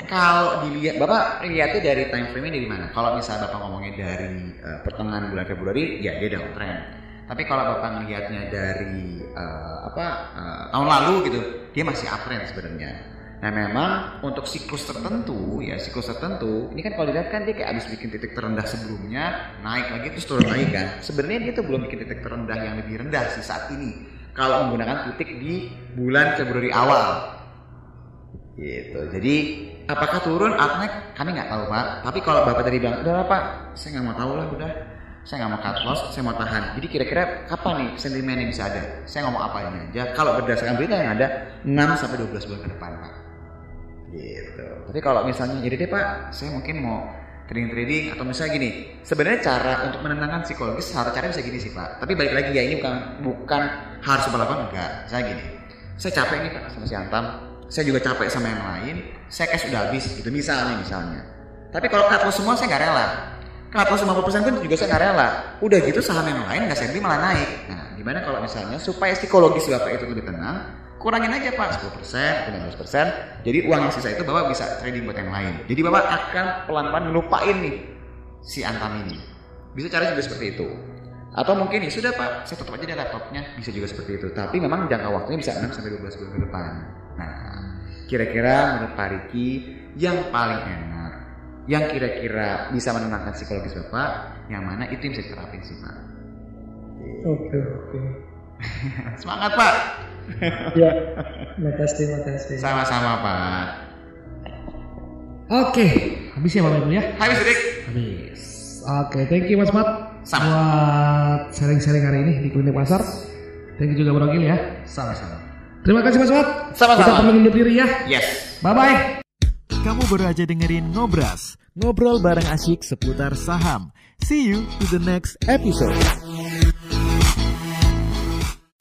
Kalau dilihat, Bapak lihatnya dari time frame-nya dari mana? Kalau misalnya Bapak ngomongnya dari eh, pertengahan bulan Februari, ya dia downtrend. Tapi kalau Bapak ngelihatnya dari eh, apa eh, tahun lalu gitu, dia masih uptrend sebenarnya. Nah memang untuk siklus tertentu ya siklus tertentu ini kan kalau dilihat kan dia kayak abis bikin titik terendah sebelumnya naik lagi terus turun lagi kan. Sebenarnya dia tuh belum bikin titik terendah yang lebih rendah sih saat ini kalau menggunakan titik di bulan Februari awal. Gitu. Jadi apakah turun atau naik? Kami nggak tahu pak. Tapi kalau bapak tadi bilang udah lah pak saya nggak mau tahu lah udah saya nggak mau cut loss saya mau tahan. Jadi kira-kira kapan nih sentimennya bisa ada? Saya ngomong apa ini aja? Kalau berdasarkan berita yang ada 6 sampai 12 bulan ke depan pak. Gitu. Tapi kalau misalnya jadi deh pak saya mungkin mau trading trading atau misalnya gini sebenarnya cara untuk menenangkan psikologis salah cara bisa gini sih pak. Tapi balik lagi ya ini bukan bukan harus berlakukan enggak. Saya gini saya capek nih pak sama si Antam. Saya juga capek sama yang lain. Saya cash udah habis gitu misalnya misalnya. Tapi kalau cut loss semua saya nggak rela loss 50% pun juga saya nggak rela. Udah gitu saham yang lain nggak saya beli malah naik. Nah gimana kalau misalnya supaya psikologis bapak itu lebih tenang kurangin aja pak. 10% 15% jadi uang yang sisa itu bapak bisa trading buat yang lain. Jadi bapak akan pelan-pelan ngelupain nih si Antam ini. Bisa cara juga seperti itu. Atau mungkin ya sudah pak saya tutup aja deh laptopnya. Bisa juga seperti itu. Tapi memang jangka waktunya bisa 6 sampai 12 bulan ke depan. Nah kira-kira menurut Pak Riki yang paling enak yang kira-kira bisa menenangkan psikologis bapak yang mana itu yang bisa diterapin sih pak Oke oke. semangat pak Ya, makasih makasih. sama-sama pak Oke, habis ya Bapak Ibu ya? habis Rik Habis. Oke, thank you Mas Mat Sama. buat sharing-sharing hari ini di klinik pasar. Thank you juga Bro Gil ya. sama-sama Terima kasih Mas Mat. Sama-sama. Kita pamit undur diri ya. yes Bye bye. Kamu baru aja dengerin Ngobras, ngobrol bareng asyik seputar saham. See you to the next episode.